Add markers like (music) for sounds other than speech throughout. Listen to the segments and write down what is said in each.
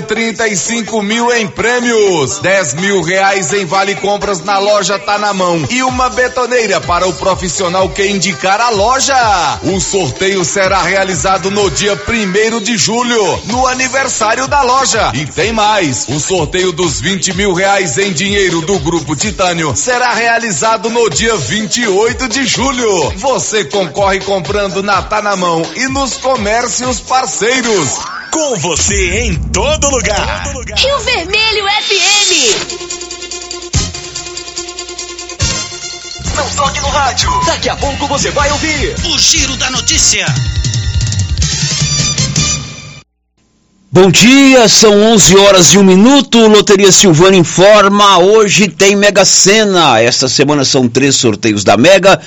35 mil em prêmios, 10 mil reais em vale compras na loja Tá na Mão e uma betoneira para o profissional que indicar a loja. O sorteio será realizado no dia 1 de julho, no aniversário da loja. E tem mais: o sorteio dos 20 mil reais em dinheiro do Grupo Titânio será realizado no dia 28 de julho. Você concorre comprando na Tá na Mão e nos comércios parceiros. Com você em todo lugar. Rio Vermelho FM. Não toque no rádio. Daqui a pouco você vai ouvir o Giro da Notícia. Bom dia, são 11 horas e um minuto. Loteria Silvana informa: hoje tem Mega Sena. Esta semana são três sorteios da Mega.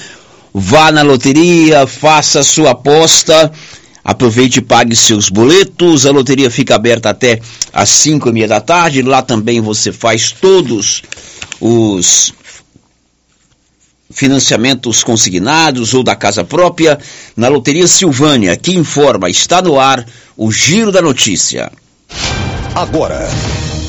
Vá na loteria, faça sua aposta. Aproveite e pague seus boletos. A loteria fica aberta até às 5 e meia da tarde. Lá também você faz todos os financiamentos consignados ou da casa própria. Na Loteria Silvânia, que informa, está no ar o Giro da Notícia. Agora,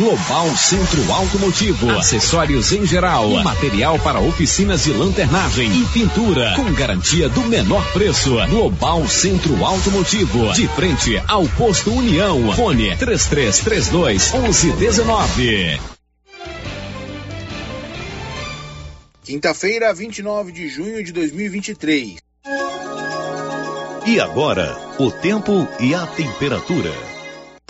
Global Centro Automotivo, acessórios em geral, material para oficinas de lanternagem e pintura, com garantia do menor preço. Global Centro Automotivo, de frente ao posto União. Fone 3332 1119. Quinta-feira, 29 de junho de 2023. E agora, o tempo e a temperatura.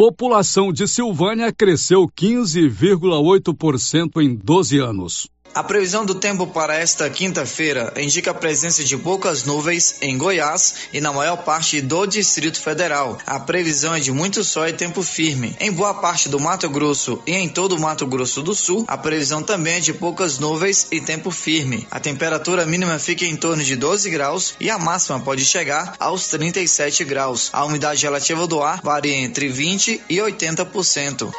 População de Silvânia cresceu 15,8% em 12 anos. A previsão do tempo para esta quinta-feira indica a presença de poucas nuvens em Goiás e na maior parte do Distrito Federal. A previsão é de muito sol e tempo firme. Em boa parte do Mato Grosso e em todo o Mato Grosso do Sul, a previsão também é de poucas nuvens e tempo firme. A temperatura mínima fica em torno de 12 graus e a máxima pode chegar aos 37 graus. A umidade relativa do ar varia entre 20 e 80%.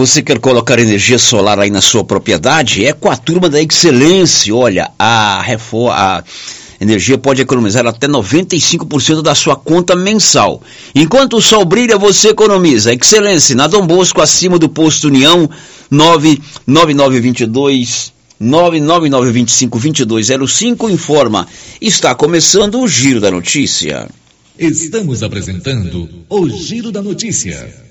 Você quer colocar energia solar aí na sua propriedade? É com a turma da Excelência. Olha, a, a energia pode economizar até 95% da sua conta mensal. Enquanto o sol brilha, você economiza. Excelência, na Dom Bosco, acima do posto União, 99922 999252205 informa. Está começando o Giro da Notícia. Estamos apresentando o Giro da Notícia.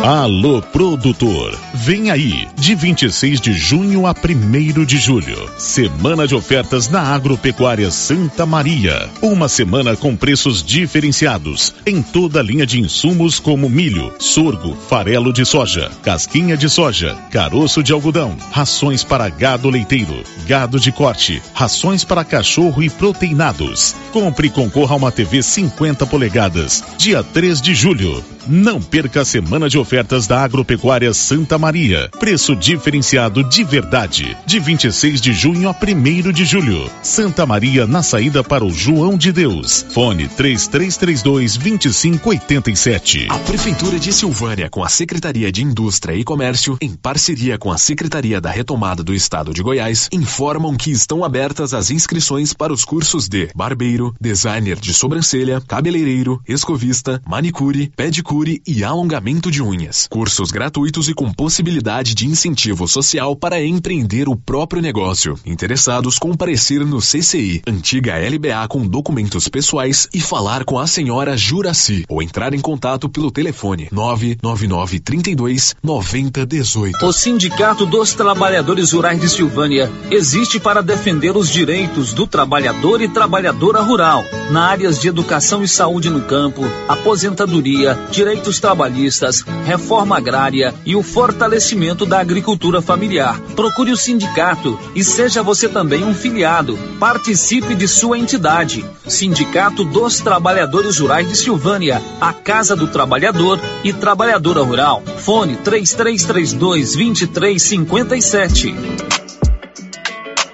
Alô produtor, vem aí, de 26 de junho a 1 de julho, semana de ofertas na Agropecuária Santa Maria. Uma semana com preços diferenciados em toda a linha de insumos como milho, sorgo, farelo de soja, casquinha de soja, caroço de algodão, rações para gado leiteiro, gado de corte, rações para cachorro e proteinados. Compre e concorra a uma TV 50 polegadas, dia 3 de julho. Não perca a semana de ofertas da Agropecuária Santa Maria. Preço diferenciado de verdade. De 26 de junho a 1 de julho. Santa Maria na saída para o João de Deus. Fone 3332 2587. A Prefeitura de Silvânia, com a Secretaria de Indústria e Comércio, em parceria com a Secretaria da Retomada do Estado de Goiás, informam que estão abertas as inscrições para os cursos de barbeiro, designer de sobrancelha, cabeleireiro, escovista, manicure, pedicure e alongamento de unha campanhas, cursos gratuitos e com possibilidade de incentivo social para empreender o próprio negócio. Interessados comparecer no CCI, antiga LBA com documentos pessoais e falar com a senhora Juraci ou entrar em contato pelo telefone 999 32 9018. O Sindicato dos Trabalhadores Rurais de Silvânia existe para defender os direitos do trabalhador e trabalhadora rural na áreas de educação e saúde no campo, aposentadoria, direitos trabalhistas, reforma agrária e o fortalecimento da agricultura familiar. Procure o sindicato e seja você também um filiado. Participe de sua entidade. Sindicato dos Trabalhadores Rurais de Silvânia, a Casa do Trabalhador e Trabalhadora Rural. Fone 3332 2357.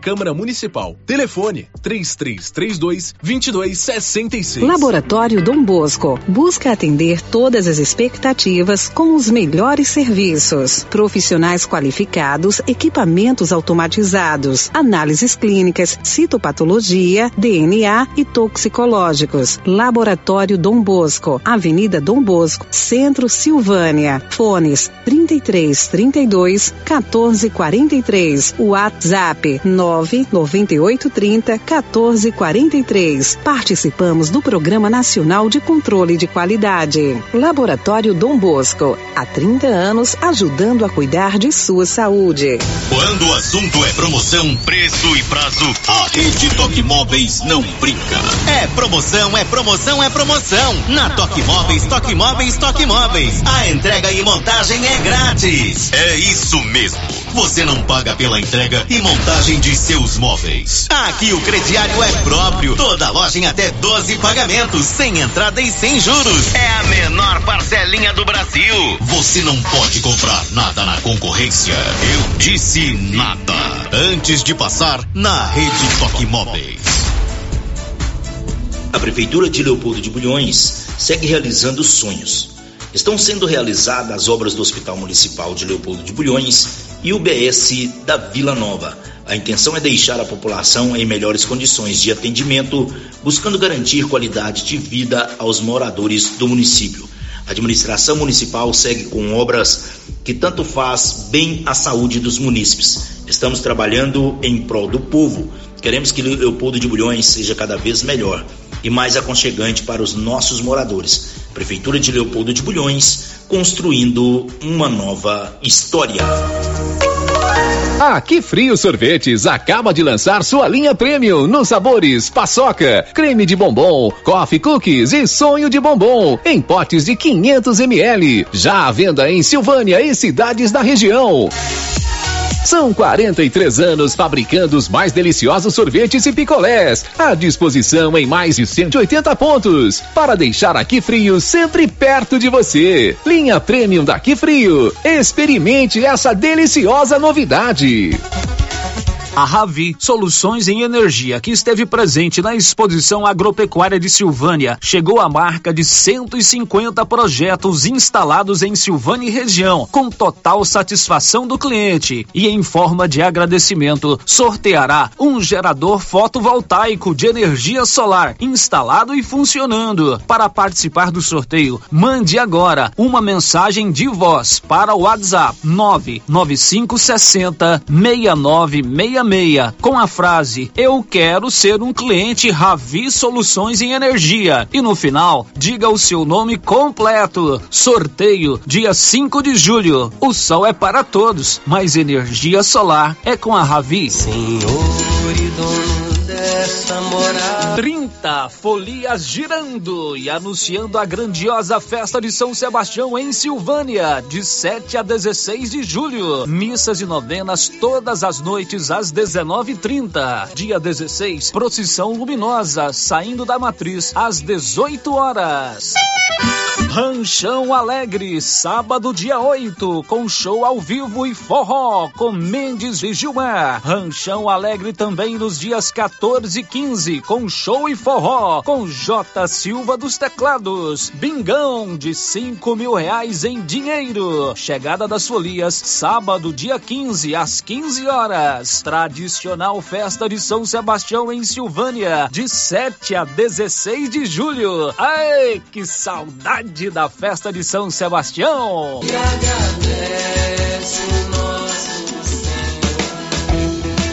Câmara Municipal. Telefone 3332 2266. Laboratório Dom Bosco busca atender todas as expectativas com os melhores serviços. Profissionais qualificados, equipamentos automatizados, análises clínicas, citopatologia, DNA e toxicológicos. Laboratório Dom Bosco, Avenida Dom Bosco, Centro Silvânia. Fones 33 32 14 43. WhatsApp 9 9830 1443. Participamos do Programa Nacional de Controle de Qualidade. Laboratório Dom Bosco, há 30 anos ajudando a cuidar de sua saúde. Quando o assunto é promoção, preço e prazo, a Rede Toque Móveis não brinca. É promoção, é promoção, é promoção. Na Toque Móveis, Toque Móveis, Toque Móveis. A entrega e montagem é grátis. É isso mesmo. Você não paga pela entrega e montagem de seus móveis. Aqui o crediário é próprio. Toda loja em até 12 pagamentos, sem entrada e sem juros. É a menor parcelinha do Brasil. Você não pode comprar nada na concorrência. Eu disse nada. Antes de passar na rede Toque Móveis. A Prefeitura de Leopoldo de Bulhões segue realizando sonhos. Estão sendo realizadas as obras do Hospital Municipal de Leopoldo de Bulhões e o BS da Vila Nova. A intenção é deixar a população em melhores condições de atendimento, buscando garantir qualidade de vida aos moradores do município. A administração municipal segue com obras que tanto faz bem à saúde dos munícipes. Estamos trabalhando em prol do povo. Queremos que Leopoldo de Bulhões seja cada vez melhor e mais aconchegante para os nossos moradores. Prefeitura de Leopoldo de Bulhões, construindo uma nova história. A Que Frio Sorvetes acaba de lançar sua linha premium nos sabores paçoca, creme de bombom, coffee cookies e sonho de bombom em potes de 500 ml. Já à venda em Silvânia e cidades da região. São 43 anos fabricando os mais deliciosos sorvetes e picolés, à disposição em mais de 180 pontos, para deixar aqui frio sempre perto de você. Linha Premium daqui frio. Experimente essa deliciosa novidade. A Ravi Soluções em Energia, que esteve presente na exposição agropecuária de Silvânia, chegou à marca de 150 projetos instalados em Silvânia e região, com total satisfação do cliente. E em forma de agradecimento, sorteará um gerador fotovoltaico de energia solar instalado e funcionando. Para participar do sorteio, mande agora uma mensagem de voz para o WhatsApp 99560 6966 com a frase Eu quero ser um cliente Ravi Soluções em Energia. E no final, diga o seu nome completo. Sorteio dia 5 de julho. O sol é para todos, mas energia solar é com a Ravi. Senhor e dono dessa morada. 30 folias girando e anunciando a grandiosa festa de São Sebastião em Silvânia, de 7 a 16 de julho. Missas e novenas todas as noites às 19h30. Dia 16, procissão luminosa saindo da matriz às 18 horas. Ranchão Alegre, sábado dia 8, com show ao vivo e forró com Mendes e Gilmar. Ranchão Alegre também nos dias 14 e 15, com show e forró com J Silva dos Teclados. Bingão de 5 mil reais em dinheiro. Chegada das folias, sábado dia 15, às 15 horas. Tradicional festa de São Sebastião em Silvânia, de 7 a 16 de julho. Ai, que saudade da festa de São Sebastião! E agradece o nosso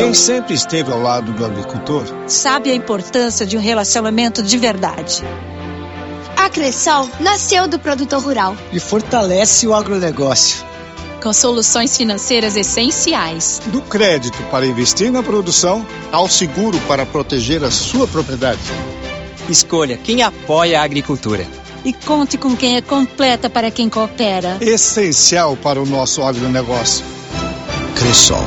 Quem sempre esteve ao lado do agricultor sabe a importância de um relacionamento de verdade. A Cressol nasceu do produtor rural e fortalece o agronegócio. Com soluções financeiras essenciais. Do crédito para investir na produção ao seguro para proteger a sua propriedade. Escolha quem apoia a agricultura. E conte com quem é completa para quem coopera. Essencial para o nosso agronegócio. Cressol.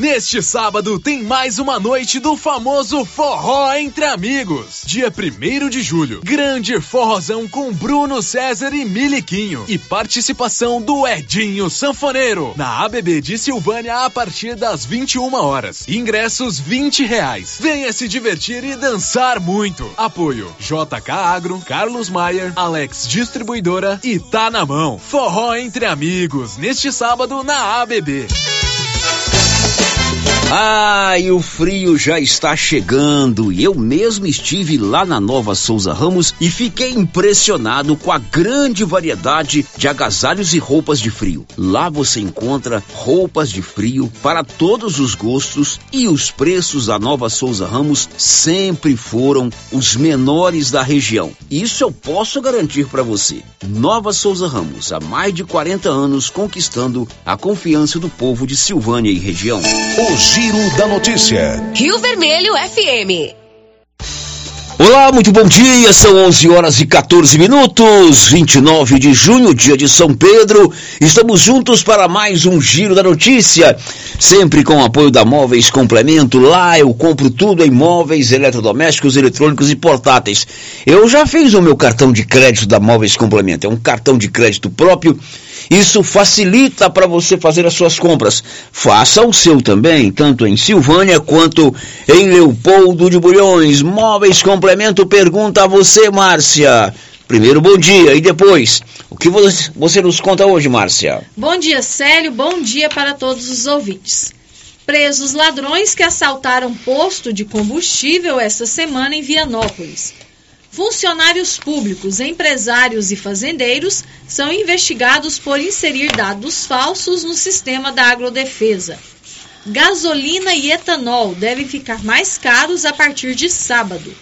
Neste sábado tem mais uma noite do famoso Forró Entre Amigos. Dia 1 de julho. Grande forrozão com Bruno César e Miliquinho. E participação do Edinho Sanfoneiro. Na ABB de Silvânia a partir das 21 horas. Ingressos 20 reais. Venha se divertir e dançar muito. Apoio JK Agro, Carlos Maier, Alex Distribuidora e Tá na Mão. Forró Entre Amigos. Neste sábado na ABB. Ah, e o frio já está chegando. Eu mesmo estive lá na Nova Souza Ramos e fiquei impressionado com a grande variedade de agasalhos e roupas de frio. Lá você encontra roupas de frio para todos os gostos e os preços da Nova Souza Ramos sempre foram os menores da região. Isso eu posso garantir para você. Nova Souza Ramos, há mais de 40 anos conquistando a confiança do povo de Silvânia e região. O Giro da Notícia. Rio Vermelho FM. Olá, muito bom dia. São 11 horas e 14 minutos, 29 de junho, dia de São Pedro. Estamos juntos para mais um Giro da Notícia, sempre com o apoio da Móveis Complemento. Lá eu compro tudo em móveis, eletrodomésticos, eletrônicos e portáteis. Eu já fiz o meu cartão de crédito da Móveis Complemento. É um cartão de crédito próprio. Isso facilita para você fazer as suas compras. Faça o seu também, tanto em Silvânia quanto em Leopoldo de Bulhões. Móveis Complemento pergunta a você, Márcia. Primeiro, bom dia. E depois, o que você, nos conta hoje, Márcia? Bom dia, Célio. Bom dia para todos os ouvintes. Presos ladrões que assaltaram posto de combustível esta semana em Vianópolis. Funcionários públicos, empresários e fazendeiros são investigados por inserir dados falsos no sistema da agrodefesa. Gasolina e etanol devem ficar mais caros a partir de sábado.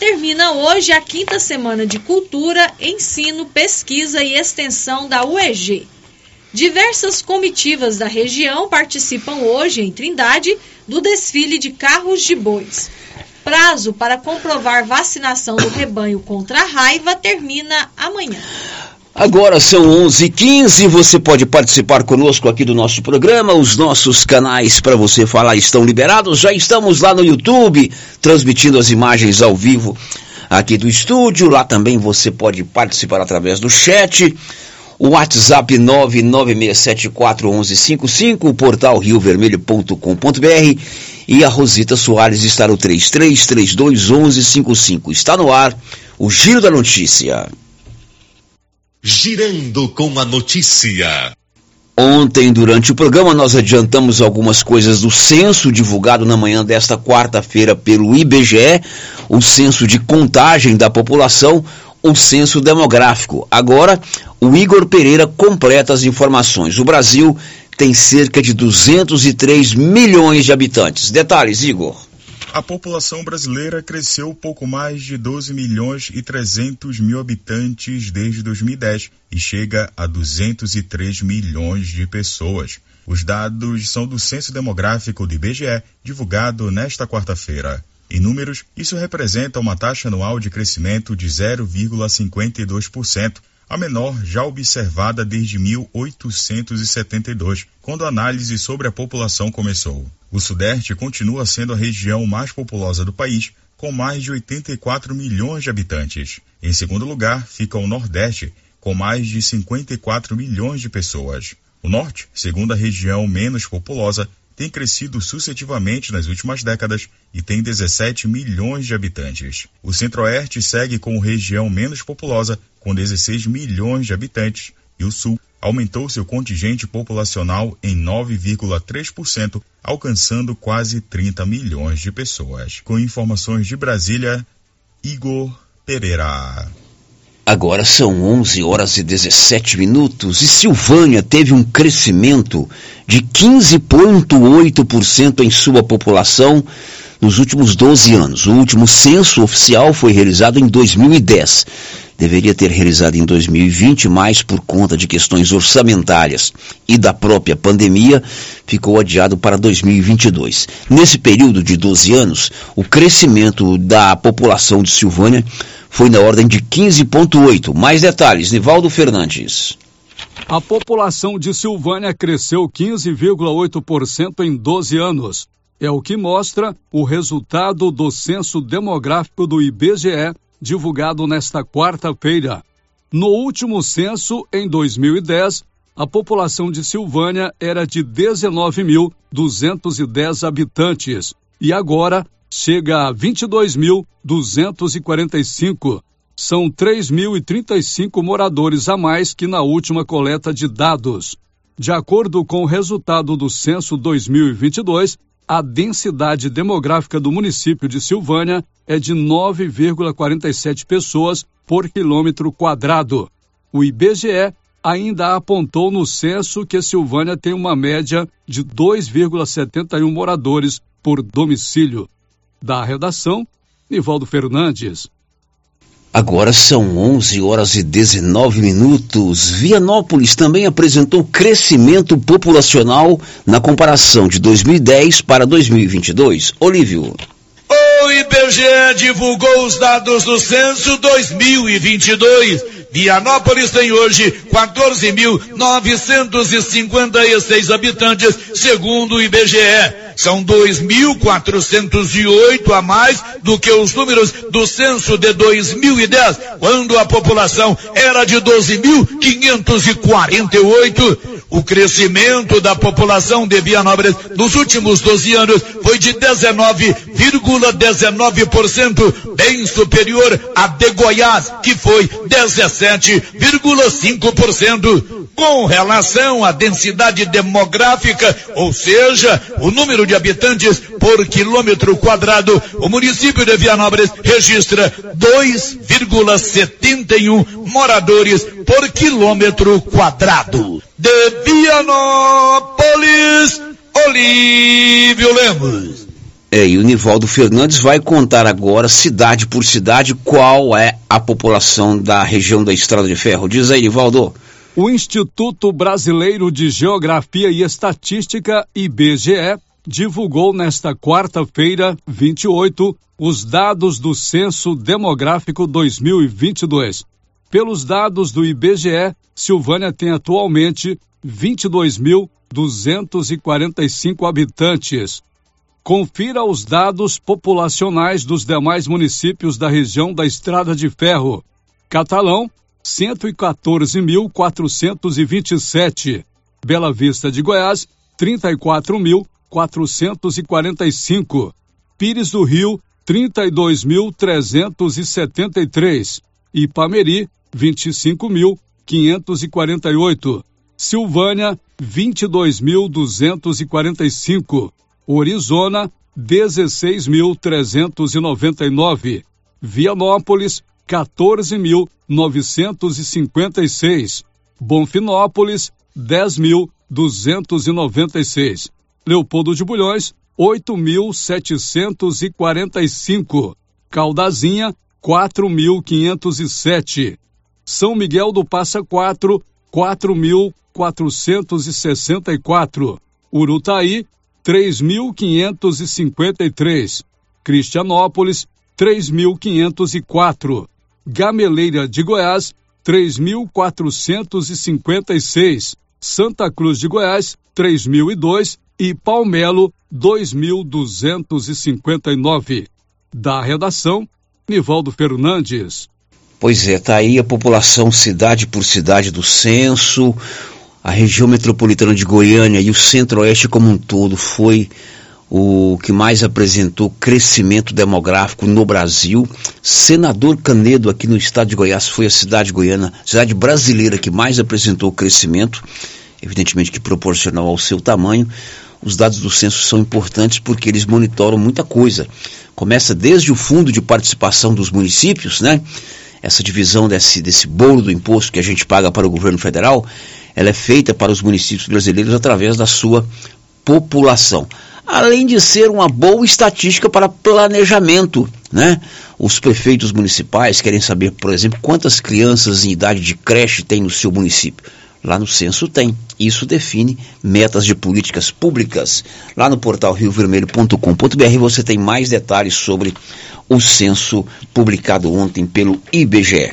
Termina hoje a quinta semana de Cultura, Ensino, Pesquisa e Extensão da UEG. Diversas comitivas da região participam hoje em Trindade do desfile de carros de bois. Prazo para comprovar vacinação do rebanho contra a raiva termina amanhã. Agora são 11h15, você pode participar conosco aqui do nosso programa. Os nossos canais para você falar estão liberados. Já estamos lá no YouTube, transmitindo as imagens ao vivo aqui do estúdio. Lá também você pode participar através do chat. O WhatsApp 996741155, o portal riovermelho.com.br e a Rosita Soares está no 33321155. Está no ar o Giro da Notícia. Girando com a notícia. Ontem, durante o programa, nós adiantamos algumas coisas do censo divulgado na manhã desta quarta-feira pelo IBGE, o censo de contagem da população, o censo demográfico. Agora, o Igor Pereira completa as informações. O Brasil tem cerca de 203 milhões de habitantes. Detalhes, Igor. A população brasileira cresceu pouco mais de 12 milhões e 300 mil habitantes desde 2010 e chega a 203 milhões de pessoas. Os dados são do Censo Demográfico do IBGE, divulgado nesta quarta-feira. Em números, isso representa uma taxa anual de crescimento de 0,52%, a menor já observada desde 1872, quando a análise sobre a população começou. O Sudeste continua sendo a região mais populosa do país, com mais de 84 milhões de habitantes. Em segundo lugar, fica o Nordeste, com mais de 54 milhões de pessoas. O Norte, segunda região menos populosa, tem crescido sucessivamente nas últimas décadas e tem 17 milhões de habitantes. O Centro-Oeste segue como região menos populosa, com 16 milhões de habitantes, e o Sul aumentou seu contingente populacional em 9,3%, alcançando quase 30 milhões de pessoas. Com informações de Brasília, Igor Pereira. Agora são 11 horas e 17 minutos e Silvânia teve um crescimento de 15,8% em sua população nos últimos 12 anos. O último censo oficial foi realizado em 2010. Deveria ter realizado em 2020, mas por conta de questões orçamentárias e da própria pandemia, ficou adiado para 2022. Nesse período de 12 anos, o crescimento da população de Silvânia foi na ordem de 15,8. Mais detalhes, Nivaldo Fernandes. A população de Silvânia cresceu 15,8% em 12 anos. É o que mostra o resultado do censo demográfico do IBGE, divulgado nesta quarta-feira. No último censo, em 2010, a população de Silvânia era de 19.210 habitantes e agora chega a 22.245. São 3.035 moradores a mais que na última coleta de dados. De acordo com o resultado do censo 2022, a densidade demográfica do município de Silvânia é de 9,47 pessoas por quilômetro quadrado. O IBGE ainda apontou no censo que Silvânia tem uma média de 2,71 moradores por domicílio. Da redação, Nivaldo Fernandes. Agora são 11 horas e 19 minutos. Vianópolis também apresentou crescimento populacional na comparação de 2010 para 2022. Olívio. O IBGE divulgou os dados do censo 2022. Vianópolis tem hoje 14.956 habitantes, segundo o IBGE. São 2.408 a mais do que os números do censo de 2010, quando a população era de 12.548. O crescimento da população de Vianópolis nos últimos 12 anos foi de 19,19%, bem superior a de Goiás, que foi 17,5%. Com relação à densidade demográfica, ou seja, o número de habitantes por quilômetro quadrado, o município de Vianópolis registra 2,71 moradores por quilômetro quadrado. De Vianópolis, Olívio Lemos. É, e o Nivaldo Fernandes vai contar agora, cidade por cidade, qual é a população da região da Estrada de Ferro. Diz aí, Nivaldo. O Instituto Brasileiro de Geografia e Estatística, IBGE, divulgou nesta quarta-feira, 28, os dados do Censo Demográfico 2022. Pelos dados do IBGE, Silvânia tem atualmente 22.245 habitantes. Confira os dados populacionais dos demais municípios da região da Estrada de Ferro. Catalão, 114.427. Bela Vista de Goiás, 34.445. Pires do Rio, 32.373. Ipameri, 25.548. Silvânia, 22.245. Orizona, 16.399. Vianópolis, 14.956. Bonfinópolis, 10.296. Leopoldo de Bulhões, 8.745. Caldazinha, 4.507. São Miguel do Passa Quatro, 4.464. Urutaí, 3.553. Cristianópolis, 3.504. Gameleira de Goiás, 3.456. Santa Cruz de Goiás, 3.002 e Palmelo, 2.259. Da redação, Nivaldo Fernandes. Pois é, tá aí a população cidade por cidade do censo, a região metropolitana de Goiânia e o centro-oeste como um todo foi o que mais apresentou crescimento demográfico no Brasil. Senador Canedo, aqui no estado de Goiás, foi a cidade goiana, cidade brasileira que mais apresentou crescimento, evidentemente que proporcional ao seu tamanho. Os dados do censo são importantes porque eles monitoram muita coisa. Começa desde o fundo de participação dos municípios, né? Essa divisão desse, desse bolo do imposto que a gente paga para o governo federal, ela é feita para os municípios brasileiros através da sua população além de ser uma boa estatística para planejamento, né? Os prefeitos municipais querem saber, por exemplo, quantas crianças em idade de creche tem no seu município. Lá no censo tem. Isso define metas de políticas públicas. Lá no portal riovermelho.com.br você tem mais detalhes sobre o censo publicado ontem pelo IBGE.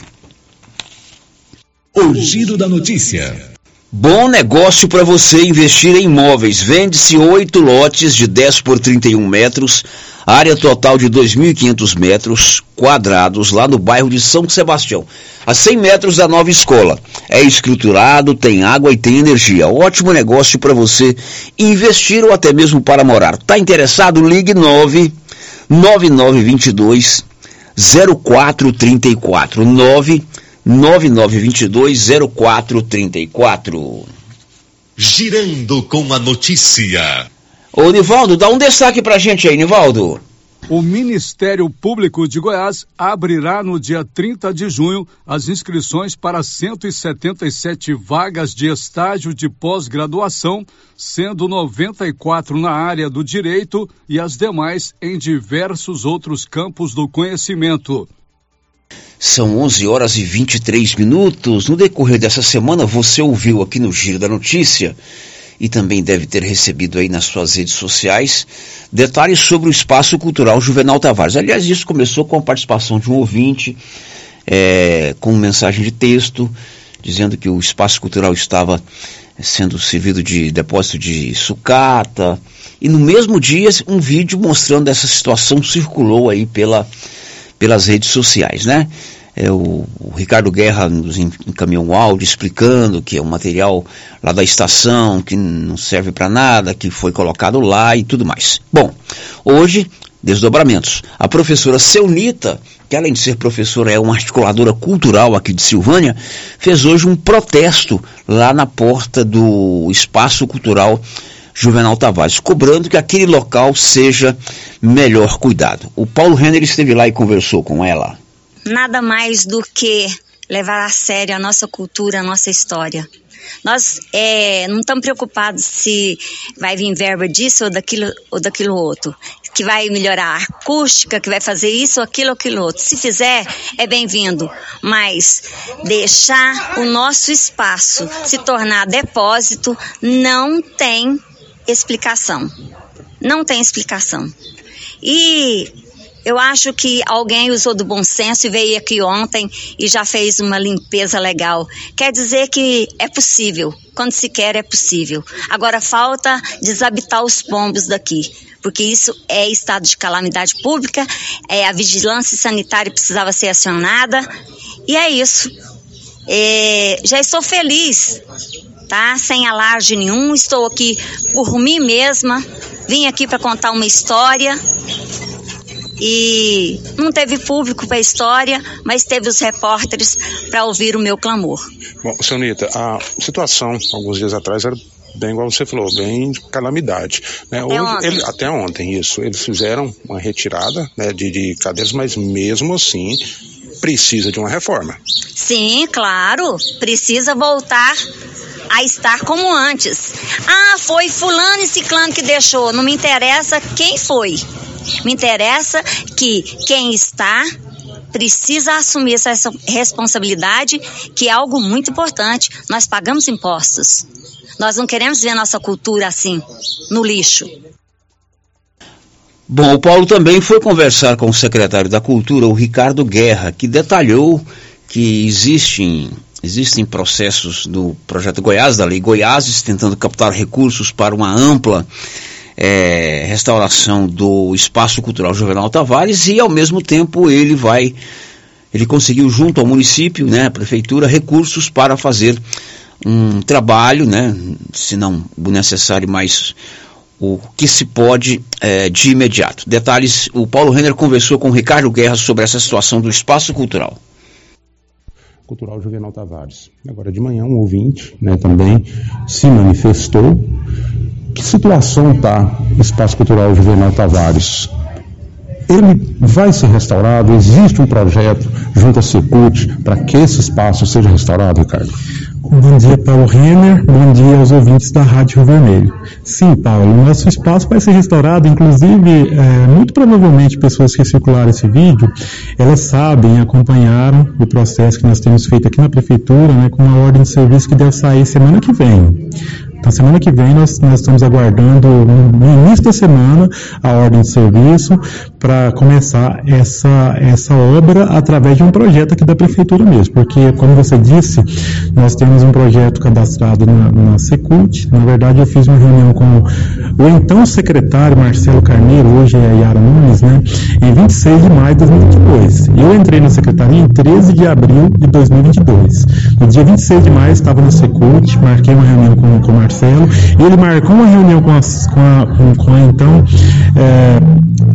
O giro da notícia. Bom negócio para você investir em imóveis. Vende-se oito lotes de 10 por 31 metros, área total de 2.500 metros quadrados, lá no bairro de São Sebastião, a 100 metros da nova escola. É estruturado, tem água e tem energia. Ótimo negócio para você investir ou até mesmo para morar. Tá interessado? Ligue 9 9922 0434 9 9922-0434. Girando com a notícia. Ô, Nivaldo, dá um destaque pra gente aí, Nivaldo. O Ministério Público de Goiás abrirá no dia 30 de junho as inscrições para 177 vagas de estágio de pós-graduação, sendo 94 na área do direito e as demais em diversos outros campos do conhecimento. São 11 horas e 23 minutos. No decorrer dessa semana, você ouviu aqui no Giro da Notícia e também deve ter recebido aí nas suas redes sociais detalhes sobre o Espaço Cultural Juvenal Tavares. Aliás, isso começou com a participação de um ouvinte é, com mensagem de texto dizendo que o Espaço Cultural estava sendo servido de depósito de sucata e no mesmo dia um vídeo mostrando essa situação circulou aí pela pelas redes sociais, né? É, o, o, Ricardo Guerra nos encaminhou um áudio explicando que é um material lá da estação, que não serve para nada, que foi colocado lá e tudo mais. Bom, hoje, desdobramentos. A professora Seunita, que além de ser professora é uma articuladora cultural aqui de Silvânia, fez hoje um protesto lá na porta do Espaço Cultural Juvenal Tavares, cobrando que aquele local seja melhor cuidado. O Paulo Renner esteve lá e conversou com ela. Nada mais do que levar a sério a nossa cultura, a nossa história. Nós é, não estamos preocupados se vai vir verba disso ou daquilo ou daquilo outro, que vai melhorar a acústica, que vai fazer isso, aquilo, aquilo outro. Se fizer, é bem-vindo, mas deixar o nosso espaço se tornar depósito não tem explicação. Não tem explicação. E Eu acho que alguém usou do bom senso e veio aqui ontem e já fez uma limpeza legal. Quer dizer que é possível. Quando se quer, é possível. Agora falta desabitar os pombos daqui. Porque isso é estado de calamidade pública, é, a vigilância sanitária precisava ser acionada. E é isso. É, já estou feliz, tá? Sem alarde nenhum. Estou aqui por mim mesma. Vim aqui para contar uma história e não teve público para a história, mas teve os repórteres para ouvir o meu clamor. Bom, Sonita, a situação alguns dias atrás era bem igual você falou, bem de calamidade. Né? Até Hoje, ontem. ele- até ontem, isso. Eles fizeram uma retirada né, de, de cadeiras, mas mesmo assim precisa de uma reforma. Sim, claro, precisa voltar a estar como antes. Ah, foi fulano e ciclano que deixou, não me interessa quem foi. Me interessa que quem está precisa assumir essa res- responsabilidade, que é algo muito importante. Nós pagamos impostos. Nós não queremos ver nossa cultura assim, no lixo. Bom, o Paulo também foi conversar com o secretário da Cultura, o Ricardo Guerra, que detalhou que existem, existem processos do projeto Goiás, da Lei Goiás, tentando captar recursos para uma ampla eh, restauração do espaço cultural Juvenal Tavares e, ao mesmo tempo, ele vai, ele conseguiu junto ao município, né, prefeitura, recursos para fazer um trabalho, né, se não o necessário, mas o que se pode eh, de imediato. Detalhes, o Paulo Renner conversou com o Ricardo Guerra sobre essa situação do espaço cultural. Cultural Juvenal Tavares. Agora de manhã um ouvinte né, também se manifestou. Que situação está o Espaço Cultural Juvenal Tavares? Ele vai ser restaurado? Existe um projeto junto à Secult para que esse espaço seja restaurado, Ricardo? Bom dia, Paulo Renner. Bom dia aos ouvintes da Rádio Rio Vermelho. Sim, Paulo, nosso espaço vai ser restaurado. Inclusive, é, muito provavelmente, pessoas que circularam esse vídeo, elas sabem, acompanharam o processo que nós temos feito aqui na Prefeitura, né, com uma ordem de serviço que deve sair semana que vem. Então, semana que vem nós, nós estamos aguardando, no, no início da semana, a ordem de serviço para começar essa, essa obra através de um projeto aqui da Prefeitura mesmo. Porque, como você disse, nós temos um projeto cadastrado na, na Secult. Na verdade, eu fiz uma reunião com o então secretário Marcelo Carneiro, hoje é Yara Nunes, né, em 26 de maio de 2022. E eu entrei na secretaria em 13 de abril de 2022. No dia 26 de maio, estava na Secult, marquei uma reunião com, com o Marcelo, e ele marcou uma reunião com, as- com a, com, com a, então é,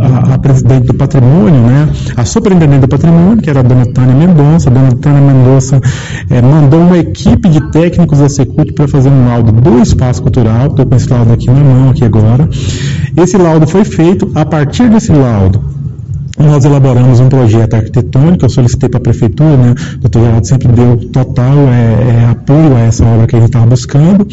a, a presidente do patrimônio, né, a superintendente do patrimônio, que era a dona Tânia Mendonça. A dona Tânia Mendonça é, mandou uma equipe de técnicos da Secult para fazer um laudo do espaço cultural. Estou com esse laudo aqui na mão, aqui agora. Esse laudo foi feito a partir desse laudo. Nós elaboramos um projeto arquitetônico, eu solicitei para a prefeitura, né? o doutor Geraldo sempre deu total é, é, apoio a essa obra que a gente estava buscando.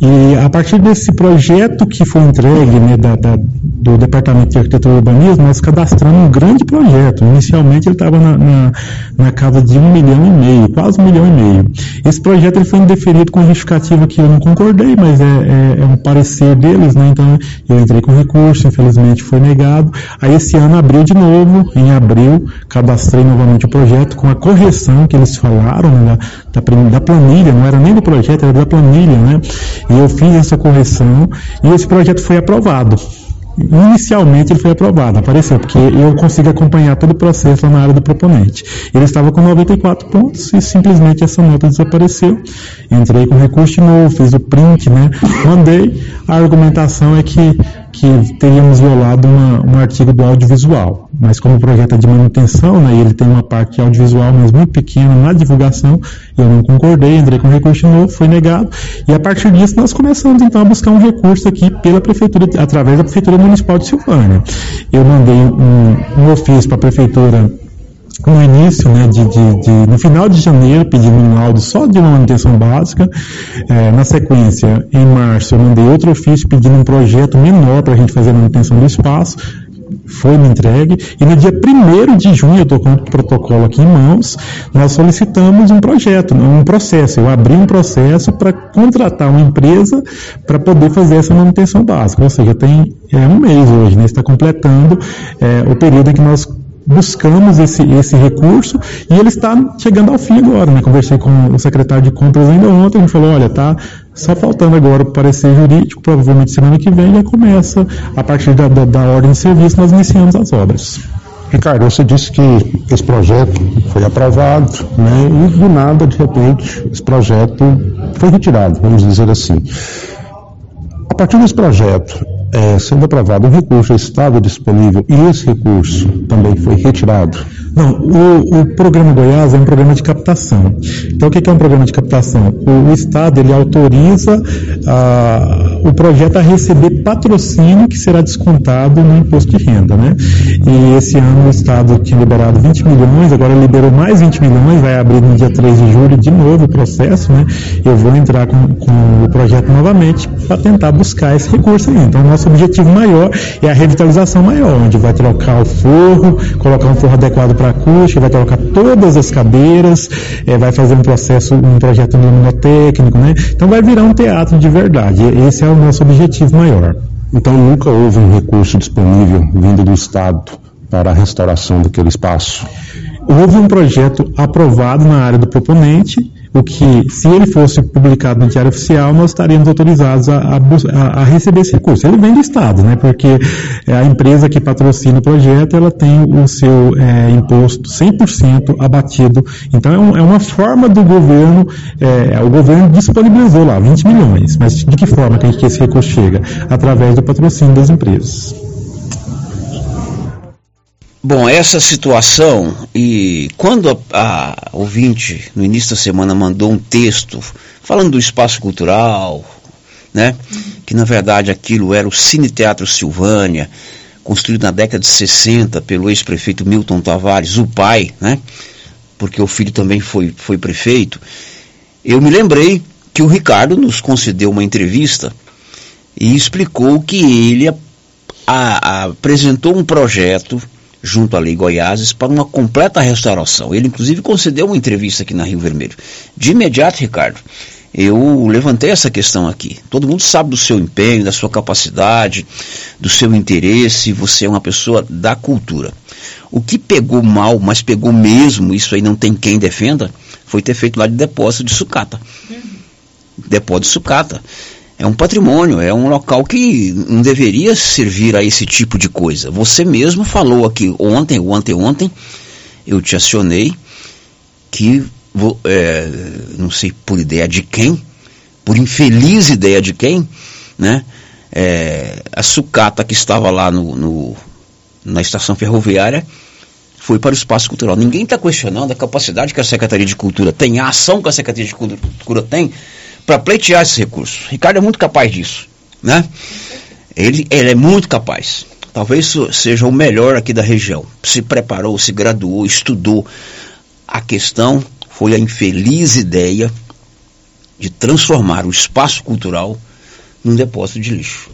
E a partir desse projeto que foi entregue né, da- da- do Departamento de Arquitetura e Urbanismo, nós cadastramos um grande projeto. Inicialmente ele estava na, na, na casa de um milhão e meio, quase um milhão e meio. Esse projeto ele foi indeferido com justificativa que eu não concordei, mas é, é- é um parecer deles, né? Então eu entrei com recurso, infelizmente foi negado. Aí esse ano abriu de novo, em abril, cadastrei novamente o projeto com a correção que eles falaram né, da, da planilha, não era nem do projeto, era da planilha, né? E eu fiz essa correção e esse projeto foi aprovado. Inicialmente ele foi aprovado, apareceu, porque eu consigo acompanhar todo o processo lá na área do proponente. Ele estava com 94 pontos e simplesmente essa nota desapareceu. Entrei com recurso de novo, fiz o print, né? Mandei. A argumentação é que, que teríamos violado uma- um artigo do audiovisual. Mas como o projeto é de manutenção, né, ele tem uma parte audiovisual, mas muito pequena na divulgação, eu não concordei, entrei com recurso de novo, foi negado. E a partir disso nós começamos então a buscar um recurso aqui pela prefeitura, através da prefeitura municipal de Silvânia. Eu mandei um, um ofício para a prefeitura no início, né, de, de- de- no final de janeiro, pedindo um laudo só de uma manutenção básica. Eh, na sequência, em março, eu mandei outro ofício pedindo um projeto menor para a gente fazer a manutenção do espaço. foi me entregue, e no dia 1 de junho, eu estou com o protocolo aqui em mãos, nós solicitamos um projeto, um processo. Eu abri um processo para contratar uma empresa para poder fazer essa manutenção básica. Ou seja, tem é, um mês hoje, né? está completando é, o período em que nós buscamos esse, esse recurso e ele está chegando ao fim agora. Né? Conversei com o secretário de compras ainda ontem, ele falou, olha, tá só faltando agora o parecer jurídico, provavelmente semana que vem já começa, a partir da, da, da ordem de serviço, nós iniciamos as obras. Ricardo, você disse que esse projeto foi aprovado, né, e do nada, de repente, esse projeto foi retirado, vamos dizer assim. A partir desse projeto, é, sendo aprovado o recurso estava disponível e esse recurso também foi retirado? Não, o, o programa Goiás é um programa de captação. Então, o que é um programa de captação? O, o Estado ele autoriza a, o projeto a receber patrocínio que será descontado no imposto de renda, né? E esse ano o Estado tinha liberado 20 milhões, agora liberou mais 20 milhões, vai abrir no dia 3 de julho de novo o processo, né? Eu vou entrar com, com o projeto novamente para tentar buscar esse recurso aí. Então, nosso objetivo maior é a revitalização maior, onde vai trocar o forro, colocar um forro adequado para a acústica, vai trocar todas as cadeiras, é, vai fazer um processo, um projeto luminotécnico, né? Então vai virar um teatro de verdade. Esse é o nosso objetivo maior. Então nunca houve um recurso disponível vindo do Estado para a restauração daquele espaço? Houve um projeto aprovado na área do proponente, o que, se ele fosse publicado no Diário Oficial, nós estaríamos autorizados a, a, a receber esse recurso. Ele vem do Estado, né, porque é, a empresa que patrocina o projeto, ela tem o seu é, imposto 100% abatido. Então, é, um, é, uma forma do governo, é, o governo disponibilizou lá 20 milhões, mas de que forma que esse recurso chega? Através do patrocínio das empresas. Bom, essa situação, e quando a, a, ouvinte, no início da semana, mandou um texto falando do espaço cultural, né? Que na verdade aquilo era o Cine Teatro Silvânia, construído na década de 60 pelo ex-prefeito Milton Tavares, o pai, né? Porque o filho também foi, foi prefeito. Eu me lembrei que o Ricardo nos concedeu uma entrevista e explicou que ele a, a, apresentou um projeto junto à Lei Goiás para uma completa restauração. Ele, inclusive, concedeu uma entrevista aqui na Rio Vermelho. De imediato, Ricardo, eu levantei essa questão aqui. Todo mundo sabe do seu empenho, da sua capacidade, do seu interesse, você é uma pessoa da cultura. O que pegou mal, mas pegou mesmo, isso aí não tem quem defenda, foi ter feito lá de depósito de sucata. Uhum. Depósito de sucata é um patrimônio, é um local que não deveria servir a esse tipo de coisa. Você mesmo falou aqui ontem ou anteontem, eu te acionei, que, é, não sei por ideia de quem, por infeliz ideia de quem, né, é, a sucata que estava lá no, no, na estação ferroviária foi para o espaço cultural. Ninguém está questionando a capacidade que a Secretaria de Cultura tem, a ação que a Secretaria de Cultura tem para pleitear esses recursos. Ricardo é muito capaz disso, né? Ele, ele é muito capaz. Talvez seja o melhor aqui da região. Se preparou, se graduou, estudou. A questão foi a infeliz ideia de transformar o espaço cultural num depósito de lixo.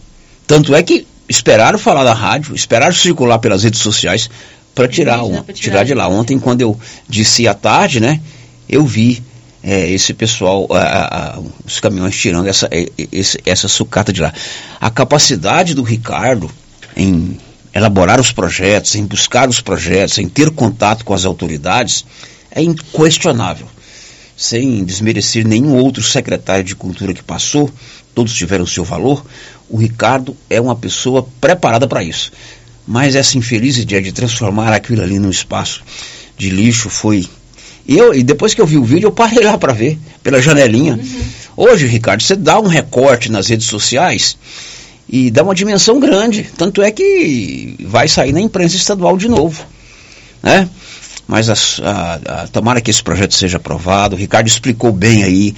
Tanto é que esperaram falar da rádio, esperaram circular pelas redes sociais para tirar, tirar, tirar de lá. Ontem, quando eu disse à tarde, né, eu vi é, esse pessoal, a, a, os caminhões tirando essa, esse, essa sucata de lá. A capacidade do Ricardo em elaborar os projetos, em buscar os projetos, em ter contato com as autoridades, é inquestionável. Sem desmerecer nenhum outro secretário de cultura que passou, todos tiveram seu valor, o Ricardo é uma pessoa preparada para isso. Mas essa infeliz ideia de transformar aquilo ali num espaço de lixo foi e, eu, e depois que eu vi o vídeo, eu parei lá para ver, pela janelinha. Uhum. Hoje, Ricardo, você dá um recorte nas redes sociais e dá uma dimensão grande. Tanto é que vai sair na imprensa estadual de novo. Né? Mas a, a, a, tomara que esse projeto seja aprovado. O Ricardo explicou bem aí.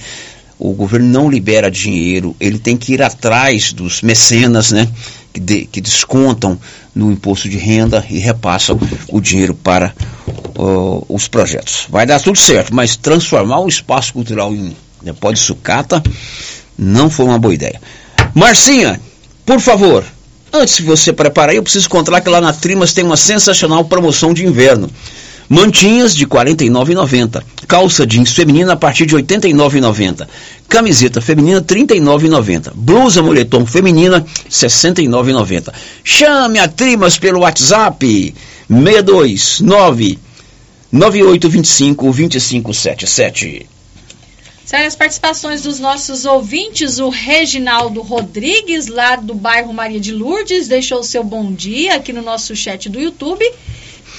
O governo não libera dinheiro, ele tem que ir atrás dos mecenas, né? Que, de, que descontam no imposto de renda e repassam o dinheiro para uh, os projetos. Vai dar tudo certo, mas transformar o espaço cultural em depósito de sucata não foi uma boa ideia. Marcinha, por favor, Antes de você preparar, eu preciso contar que lá na Trimas tem uma sensacional promoção de inverno. Mantinhas de R$ 49,90. Calça jeans feminina a partir de R$ 89,90. Camiseta feminina R$ 39,90. Blusa moletom feminina R$ 69,90. Chame a Trimas pelo WhatsApp 629 9825 2577. Sério, as participações dos nossos ouvintes, o Reginaldo Rodrigues, lá do bairro Maria de Lourdes, deixou o seu bom dia aqui no nosso chat do YouTube.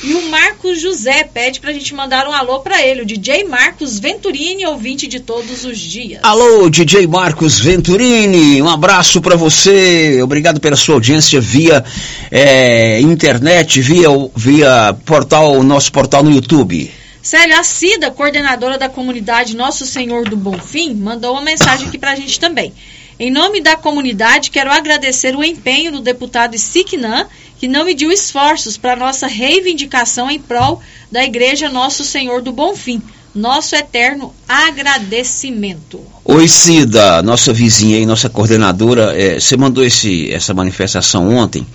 E o Marcos José pede pra gente mandar um alô pra ele, o DJ Marcos Venturini, ouvinte de todos os dias. Alô, DJ Marcos Venturini, um abraço para você. Obrigado pela sua audiência via é, internet, via, via portal, nosso portal no YouTube. Célia, a Cida, coordenadora da comunidade Nosso Senhor do Bonfim, mandou uma mensagem aqui pra gente também. Em nome da comunidade, quero agradecer o empenho do deputado Siquinã, que não mediu esforços para nossa reivindicação em prol da Igreja Nosso Senhor do Bonfim. Nosso eterno agradecimento. Oi, Cida, nossa vizinha e nossa coordenadora, é, você mandou esse, essa manifestação ontem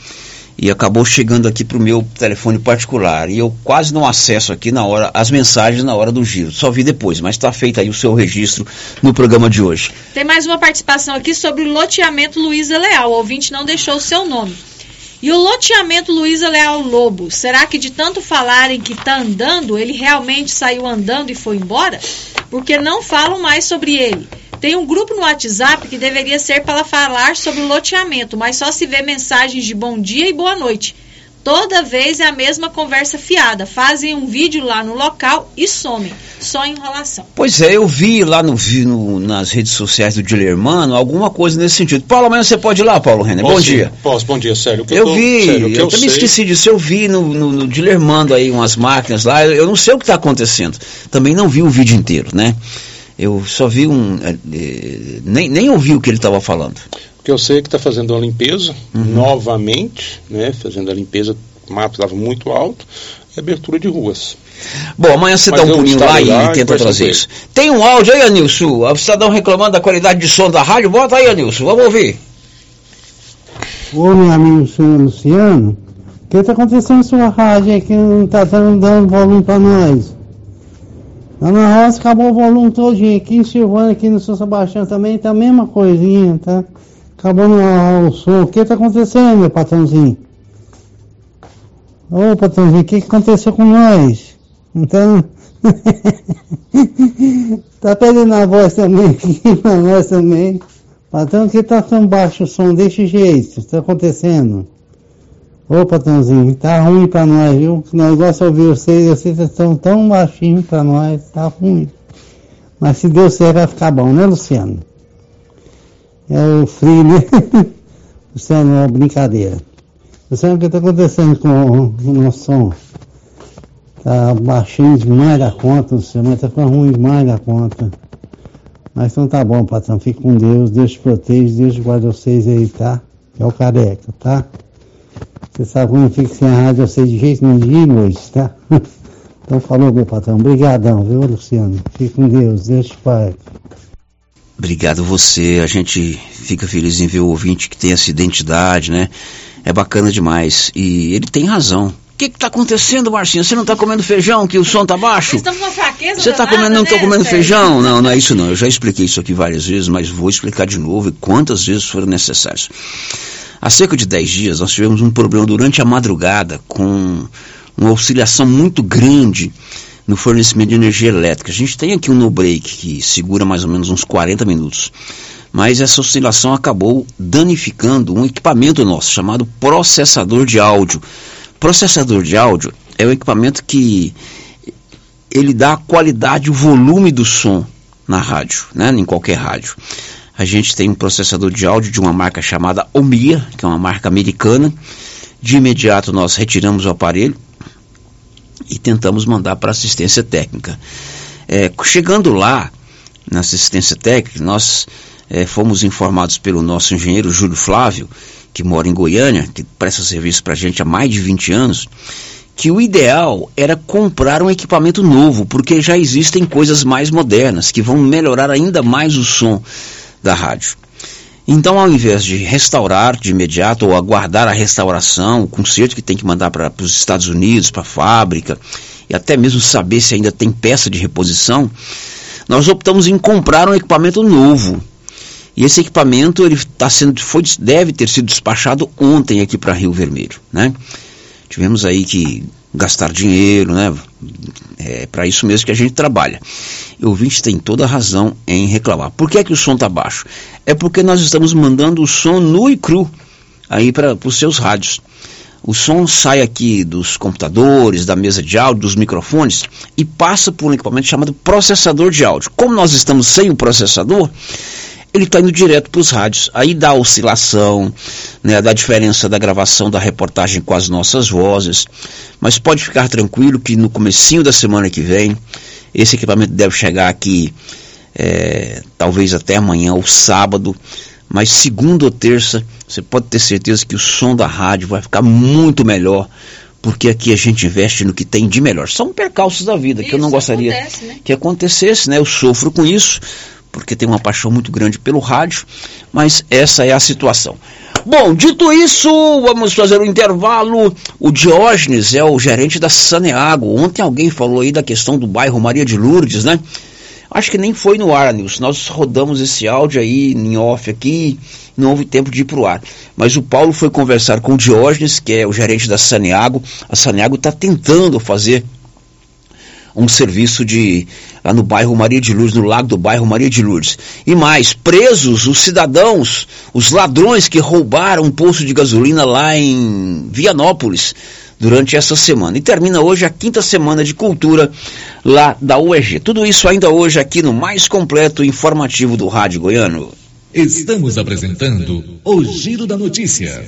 e acabou chegando aqui para o meu telefone particular e eu quase não acesso aqui na hora as mensagens na hora do giro, só vi depois, mas está feito aí o seu registro no programa de hoje. Tem mais uma participação aqui sobre o loteamento Luísa Leal. O ouvinte não deixou o seu nome. E o loteamento Luísa Leal Lobo, será que de tanto falarem que está andando, ele realmente saiu andando e foi embora? Porque não falam mais sobre ele. Tem um grupo no WhatsApp que deveria ser para falar sobre o loteamento, mas só se vê mensagens de bom dia e boa noite. Toda vez é a mesma conversa fiada. Fazem um vídeo lá no local e somem. Só enrolação. Pois é, eu vi lá no, vi no, nas redes sociais do Dilermano alguma coisa nesse sentido. Paulo, amanhã você pode ir lá, Paulo Renner. Bom Posso ir? dia. Posso, bom dia, sério. Eu, tô- vi, sério, o que eu, eu também sei- esqueci disso. Eu vi no, no, no Dilermando aí umas máquinas lá. Eu, eu não sei o que está acontecendo. Também não vi o vídeo inteiro, né? Eu só vi um. eh, eh, nem, nem ouvi o que ele estava falando. Porque eu sei que está fazendo a limpeza Uhum. novamente, né? Fazendo a limpeza, o mato estava muito alto, e abertura de ruas. Bom, amanhã você Mas dá um pulinho lá estarei e lá e tenta trazer isso. Tem um áudio aí, Anilson. O cidadão reclamando da qualidade de som da rádio. Bota aí, Anilson. Vamos ouvir. Ô, meu amigo senhor Luciano, o que está acontecendo na sua rádio aí que não está dando volume para nós? Lá na roça acabou o volume todinho. Aqui em Silvânia, aqui no São Sebastião também tá a mesma coisinha, tá? Acabou no, o som. O que está acontecendo, meu patrãozinho? Ô, patrãozinho, o que, que aconteceu com nós? Então... (laughs) tá perdendo a voz também aqui (laughs) pra nós também. Patrão, que tá tão baixo o som desse jeito? Tá acontecendo? Ô, patrãozinho, tá ruim pra nós, viu? Nós gostamos de ouvir vocês, vocês estão tão baixinho pra nós, tá ruim. Mas se Deus quiser vai ficar bom, né, Luciano? É o frio, né? (laughs) Luciano, é uma brincadeira. Luciano, o que tá acontecendo com o, nosso som? Tá baixinho demais da conta, Luciano, mas tá ficando ruim demais da conta. Mas então tá bom, patrão. Fique com Deus. Deus te protege. Deus guarda vocês aí, tá? É o careca, tá? Você sabe eu não fico sem a rádio vocês de jeito nenhum dia e noite, tá? (laughs) Então falou, meu patrão. Obrigadão, viu, Luciano? Fique com Deus. Deus te pai. Obrigado você. A gente fica feliz em ver o ouvinte que tem essa identidade, né? É bacana demais. E ele tem razão. O que está acontecendo, Marcinho? Você não está comendo feijão, que o som tá baixo? Estamos com uma fraqueza Você está comendo, não né, estou comendo Sérgio? feijão? Não, não é isso não. Eu já expliquei isso aqui várias vezes, mas vou explicar de novo e quantas vezes forem necessárias. Há cerca de 10 dias nós tivemos um problema durante a madrugada com uma oscilação muito grande no fornecimento de energia elétrica. A gente tem aqui um no-break que segura mais ou menos uns 40 minutos. Mas essa oscilação acabou danificando um equipamento nosso chamado processador de áudio. Processador de áudio é o equipamento que ele dá a qualidade, o volume do som na rádio, né, em qualquer rádio. A gente tem um processador de áudio de uma marca chamada Omia, que é uma marca americana. De imediato nós retiramos o aparelho e tentamos mandar para assistência técnica. É, chegando lá, na assistência técnica, nós é, fomos informados pelo nosso engenheiro Júlio Flávio, que mora em Goiânia, que presta serviço para a gente há mais de 20 anos, que o ideal era comprar um equipamento novo, porque já existem coisas mais modernas que vão melhorar ainda mais o som da rádio. Então, ao invés de restaurar de imediato ou aguardar a restauração, o conserto que tem que mandar para os Estados Unidos, para a fábrica, e até mesmo saber se ainda tem peça de reposição, nós optamos em comprar um equipamento novo. E esse equipamento ele tá sendo, foi, deve ter sido despachado ontem aqui para Rio Vermelho. Né? Tivemos aí que gastar dinheiro, né? É para isso mesmo que a gente trabalha. O ouvinte tem toda a razão em reclamar. Por que, é que o som está baixo? É porque nós estamos mandando o som nu e cru aí para os seus rádios. O som sai aqui dos computadores, da mesa de áudio, dos microfones e passa por um equipamento chamado processador de áudio. Como nós estamos sem o processador, ele está indo direto para os rádios. Aí dá oscilação, né, dá diferença da gravação da reportagem com as nossas vozes. Mas pode ficar tranquilo que no comecinho da semana que vem, esse equipamento deve chegar aqui, é, talvez até amanhã ou sábado. Mas segunda ou terça, você pode ter certeza que o som da rádio vai ficar muito melhor porque aqui a gente investe no que tem de melhor. São percalços da vida isso, que eu não gostaria acontece, né? que acontecesse, né? Eu sofro com isso, porque tenho uma paixão muito grande pelo rádio, mas essa é a situação. Bom, dito isso, vamos fazer um intervalo. O Diógenes é o gerente da Saneago. Ontem alguém falou aí da questão do bairro Maria de Lourdes, né? Acho que nem foi no ar, Nilson. Nós rodamos esse áudio aí em off aqui, não houve tempo de ir para o ar. Mas o Paulo foi conversar com o Diógenes, que é o gerente da Saneago. A Saneago está tentando fazer um serviço de lá no bairro Maria de Lourdes, no lago do bairro Maria de Lourdes. E mais, presos os cidadãos, os ladrões que roubaram um poço de gasolina lá em Vianópolis durante essa semana. E termina hoje a quinta semana de cultura lá da UEG. Tudo isso ainda hoje aqui no mais completo informativo do Rádio Goiano. Estamos apresentando o Giro da Notícia.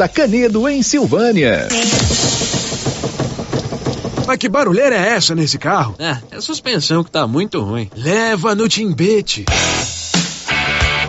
da Canedo, em Silvânia. Mas que barulheira é essa nesse carro? É, é a suspensão que tá muito ruim. Leva no Timbete.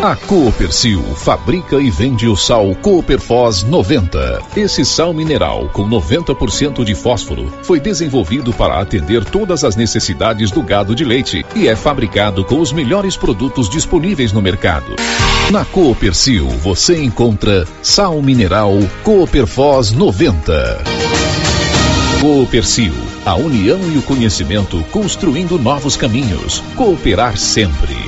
A Coopercil fabrica e vende o sal Cooperfos 90. Esse sal mineral com 90% de fósforo foi desenvolvido para atender todas as necessidades do gado de leite e é fabricado com os melhores produtos disponíveis no mercado. Na Coopercil você encontra sal mineral Cooperfos 90. Coopercil, a união e o conhecimento construindo novos caminhos. Cooperar sempre.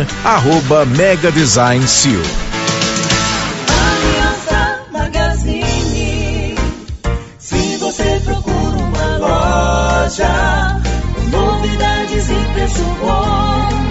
arroba Mega Design Seal. Magazine. Se você procura uma loja, novidades e preço bom,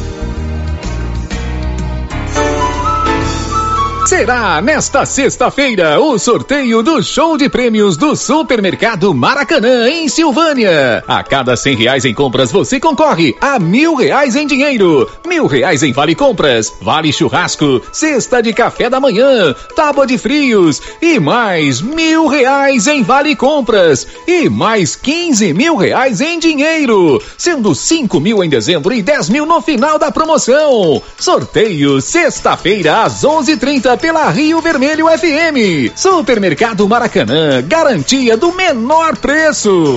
Será nesta sexta-feira o sorteio do show de prêmios do Supermercado Maracanã, em Silvânia. A cada cem reais em compras, você concorre a mil reais em dinheiro, mil reais em vale compras, vale churrasco, cesta de café da manhã, tábua de frios e mais mil reais em vale compras e mais quinze mil reais em dinheiro, sendo cinco mil em dezembro e dez mil no final da promoção. Sorteio sexta-feira às onze trinta pela Rio Vermelho FM. Supermercado Maracanã, garantia do menor preço.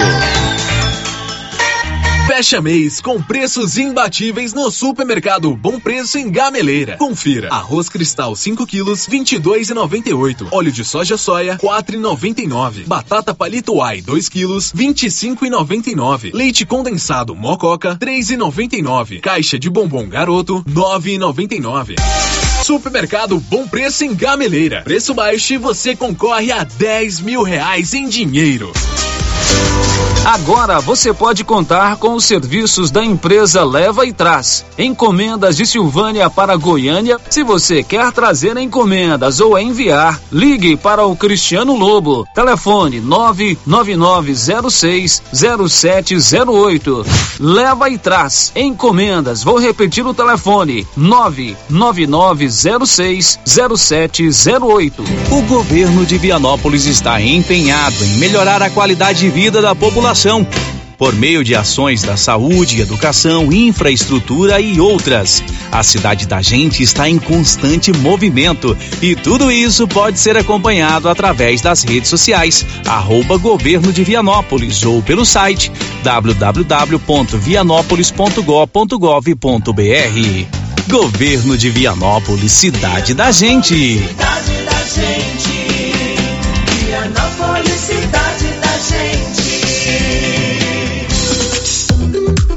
Fecha mês com preços imbatíveis no supermercado Bom Preço em Gameleira. Confira. Arroz cristal 5 quilos, 22,98. Óleo de soja soia, 4,99. Batata palito ai 2 quilos, 25,99. Leite condensado Mococa, 3,99. Caixa de bombom garoto, 9,99. Supermercado Bom Preço em Gameleira. Preço baixo e você concorre a 10 mil reais em dinheiro. Agora você pode contar com os serviços da empresa Leva e Traz. Encomendas de Silvânia para Goiânia. Se você quer trazer encomendas ou enviar, ligue para o Cristiano Lobo. Telefone 999060708. Leva e Traz. Encomendas. Vou repetir o telefone: 999060708. O governo de Vianópolis está empenhado em melhorar a qualidade de vida da população. Por meio de ações da saúde, educação, infraestrutura e outras. A cidade da gente está em constante movimento e tudo isso pode ser acompanhado através das redes sociais, arroba governo de Vianópolis ou pelo site www.vianópolis.gov.br. Governo de Vianópolis, cidade da gente. Cidade da gente.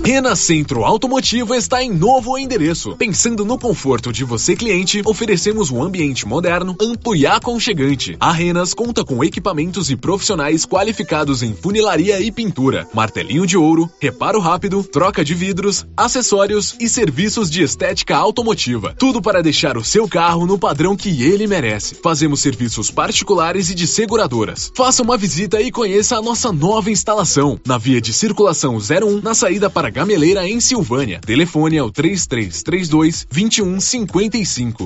Rena Centro Automotivo está em novo endereço. Pensando no conforto de você cliente, oferecemos um ambiente moderno, amplo e aconchegante. A Renas conta com equipamentos e profissionais qualificados em funilaria e pintura, martelinho de ouro, reparo rápido, troca de vidros, acessórios e serviços de estética automotiva. Tudo para deixar o seu carro no padrão que ele merece. Fazemos serviços particulares e de seguradoras. Faça uma visita e conheça a nossa nova instalação na via de circulação 01 na saída para Gameleira em Silvânia. Telefone é o 3332 2155.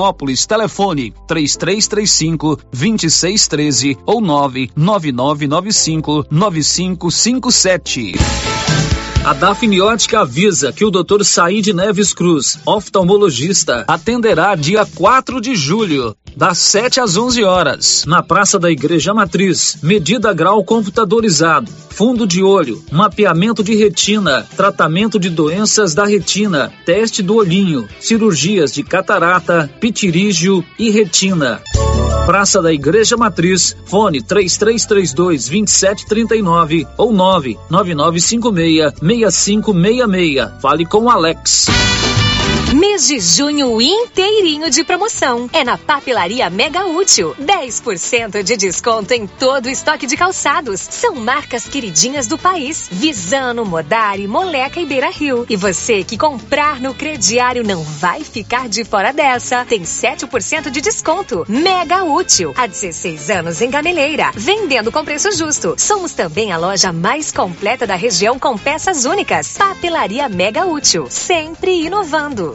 Vianópolis. Telefone 3335 2613 ou 99995 9557. A Dafniótica avisa que o Dr. Said Neves Cruz, oftalmologista, atenderá dia 4 de julho, das 7 às 11 horas, na Praça da Igreja Matriz. Medida grau computadorizado, fundo de olho, mapeamento de retina, tratamento de doenças da retina, teste do olhinho, cirurgias de catarata, pitirígio e retina. Praça da Igreja Matriz, fone 3332 2739 ou 99956 6566. Fale com o Alex. Mês de junho inteirinho de promoção. É na Papelaria Mega Útil. 10% de desconto em todo o estoque de calçados. São marcas queridinhas do país. Visano, Modari, Moleca e Beira Rio. E você que comprar no crediário não vai ficar de fora dessa. Tem 7% de desconto. Mega Útil. Há 16 anos em Gameleira. Vendendo com preço justo. Somos também a loja mais completa da região com peças únicas. Papelaria Mega Útil. Sempre inovando.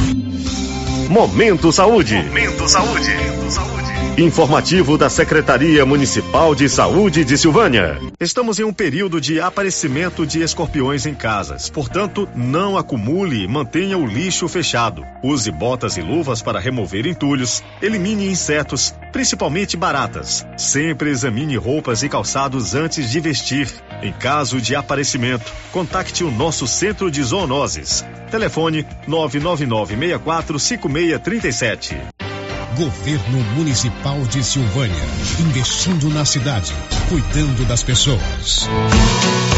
Momento Saúde. Momento Saúde. Informativo da Secretaria Municipal de Saúde de Silvânia. Estamos em um período de aparecimento de escorpiões em casas. Portanto, não acumule e mantenha o lixo fechado. Use botas e luvas para remover entulhos. Elimine insetos, principalmente baratas. Sempre examine roupas e calçados antes de vestir. Em caso de aparecimento, contacte o nosso centro de zoonoses. Telefone 999 64 5637. Governo Municipal de Silvânia. Investindo na cidade, cuidando das pessoas.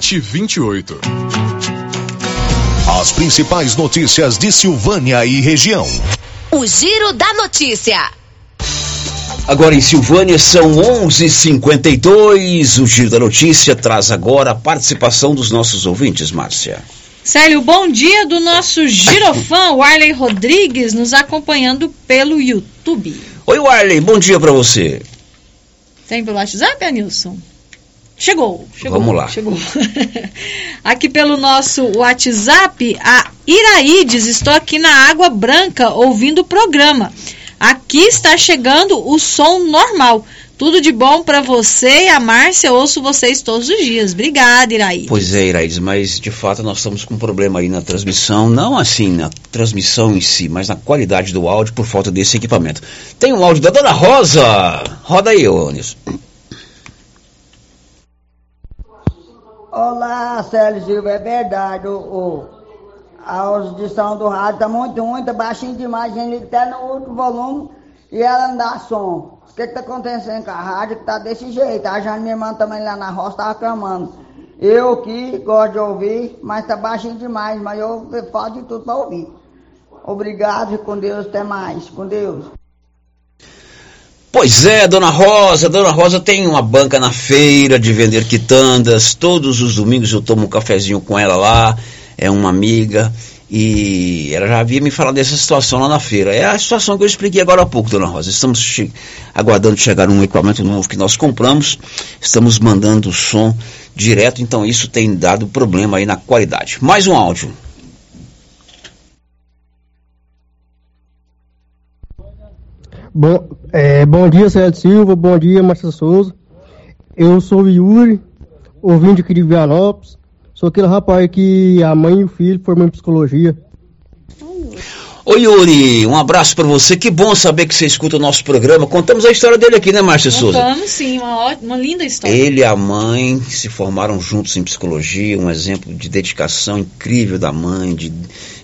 6728. As principais notícias de Silvânia e região. O Giro da Notícia. Agora em Silvânia são 11:52. O Giro da Notícia traz agora a participação dos nossos ouvintes, Márcia. Célio, bom dia do nosso girofã, Warley Rodrigues, nos acompanhando pelo YouTube. Oi, Warley, bom dia para você. Tem pelo WhatsApp, Anilson? Chegou, chegou. Vamos lá. Chegou. (laughs) aqui pelo nosso WhatsApp, a Iraídes, estou aqui na Água Branca ouvindo o programa. Aqui está chegando o som normal. Tudo de bom para você e a Márcia. Ouço vocês todos os dias. Obrigada, Iraídes. Pois é, Iraídes, mas de fato nós estamos com um problema aí na transmissão, não assim na transmissão em si, mas na qualidade do áudio por falta desse equipamento. Tem um áudio da Dona Rosa. Roda aí, ô Nilson. Olá, Célio Silva, é verdade. O, o- a audição do rádio tá muito ruim, tá baixinho demais, a gente até no outro volume e ela não dá som. O que que tá acontecendo com a rádio que tá desse jeito? A Jane, minha irmã também lá na roça, tava clamando. Eu que gosto de ouvir, mas tá baixinho demais, mas eu falo de tudo pra ouvir. Obrigado e com Deus, até mais. Com Deus. Pois é, Dona Rosa, Dona Rosa tem uma banca na feira de vender quitandas. Todos os domingos eu tomo um cafezinho com ela lá. É uma amiga e ela já havia me falado dessa situação lá na feira. É a situação que eu expliquei agora há pouco, Dona Rosa. Estamos che aguardando chegar um equipamento novo que nós compramos. Estamos mandando o som direto, então isso tem dado problema aí na qualidade. Mais um áudio. Bom, é, bom dia, Sérgio Silva. Bom dia, Márcia Souza. Eu sou o Yuri, ouvinte aqui de Vianópolis. Sou aquele rapaz que a mãe e o filho formam em psicologia. Oi, Yuri, um abraço para você. Que bom saber que você escuta o nosso programa. Contamos a história dele aqui, né, Márcia Souza? Contamos sim, uma, uma linda história. Ele e a mãe se formaram juntos em psicologia, um exemplo de dedicação incrível da mãe, de,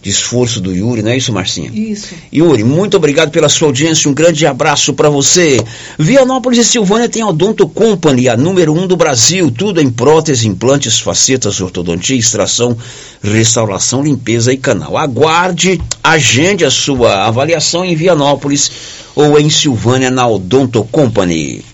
de esforço do Yuri, não é isso, Marcinha? Isso. Yuri, muito obrigado pela sua audiência, um grande abraço para você. Vianópolis e Silvânia tem a Odonto Company, a número um do Brasil, tudo em prótese, implantes, facetas, ortodontia, extração, restauração, limpeza e canal. Aguarde, agende a sua avaliação em Vianópolis ou em Silvânia na Odonto Company.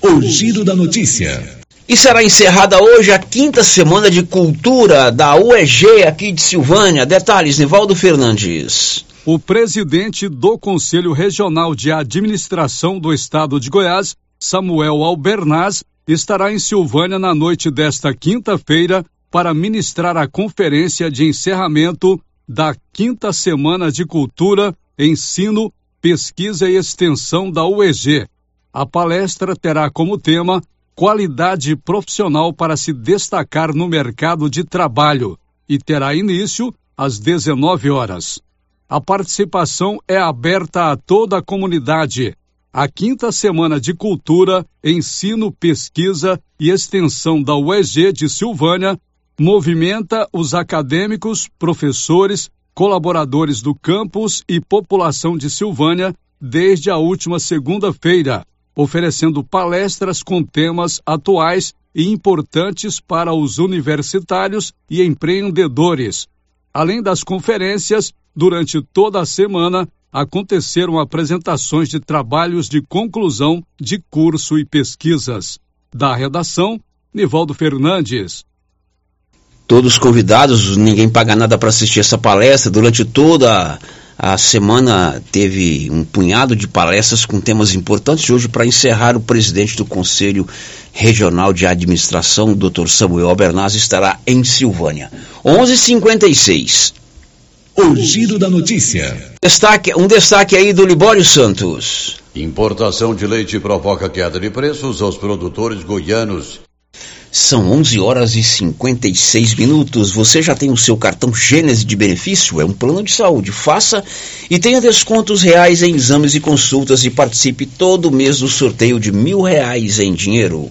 O Giro da Notícia. E será encerrada hoje a quinta semana de cultura da UEG aqui de Silvânia. Detalhes, Nivaldo Fernandes. O presidente do Conselho Regional de Administração do Estado de Goiás, Samuel Albernaz, estará em Silvânia na noite desta quinta-feira para ministrar a conferência de encerramento da quinta semana de cultura, ensino, pesquisa e extensão da UEG. A palestra terá como tema qualidade profissional para se destacar no mercado de trabalho e terá início às 19 horas. A participação é aberta a toda a comunidade. A quinta semana de Cultura, Ensino, Pesquisa e Extensão da UEG de Silvânia movimenta os acadêmicos, professores, colaboradores do campus e população de Silvânia desde a última segunda-feira, oferecendo palestras com temas atuais e importantes para os universitários e empreendedores. Além das conferências, durante toda a semana aconteceram apresentações de trabalhos de conclusão de curso e pesquisas. Da redação, Nivaldo Fernandes. Todos convidados, ninguém paga nada para assistir essa palestra. Durante toda a semana teve um punhado de palestras com temas importantes. Hoje, para encerrar, o presidente do Conselho Regional de Administração, Dr. Samuel Albernaz, estará em Silvânia. 11:56. O giro da notícia. Destaque, um destaque aí do Libório Santos. Importação de leite provoca queda de preços aos produtores goianos. São 11 horas e 56 minutos. Você já tem o seu cartão Gênese de benefício? É um plano de saúde. Faça e tenha descontos reais em exames e consultas e participe todo mês do sorteio de mil reais em dinheiro.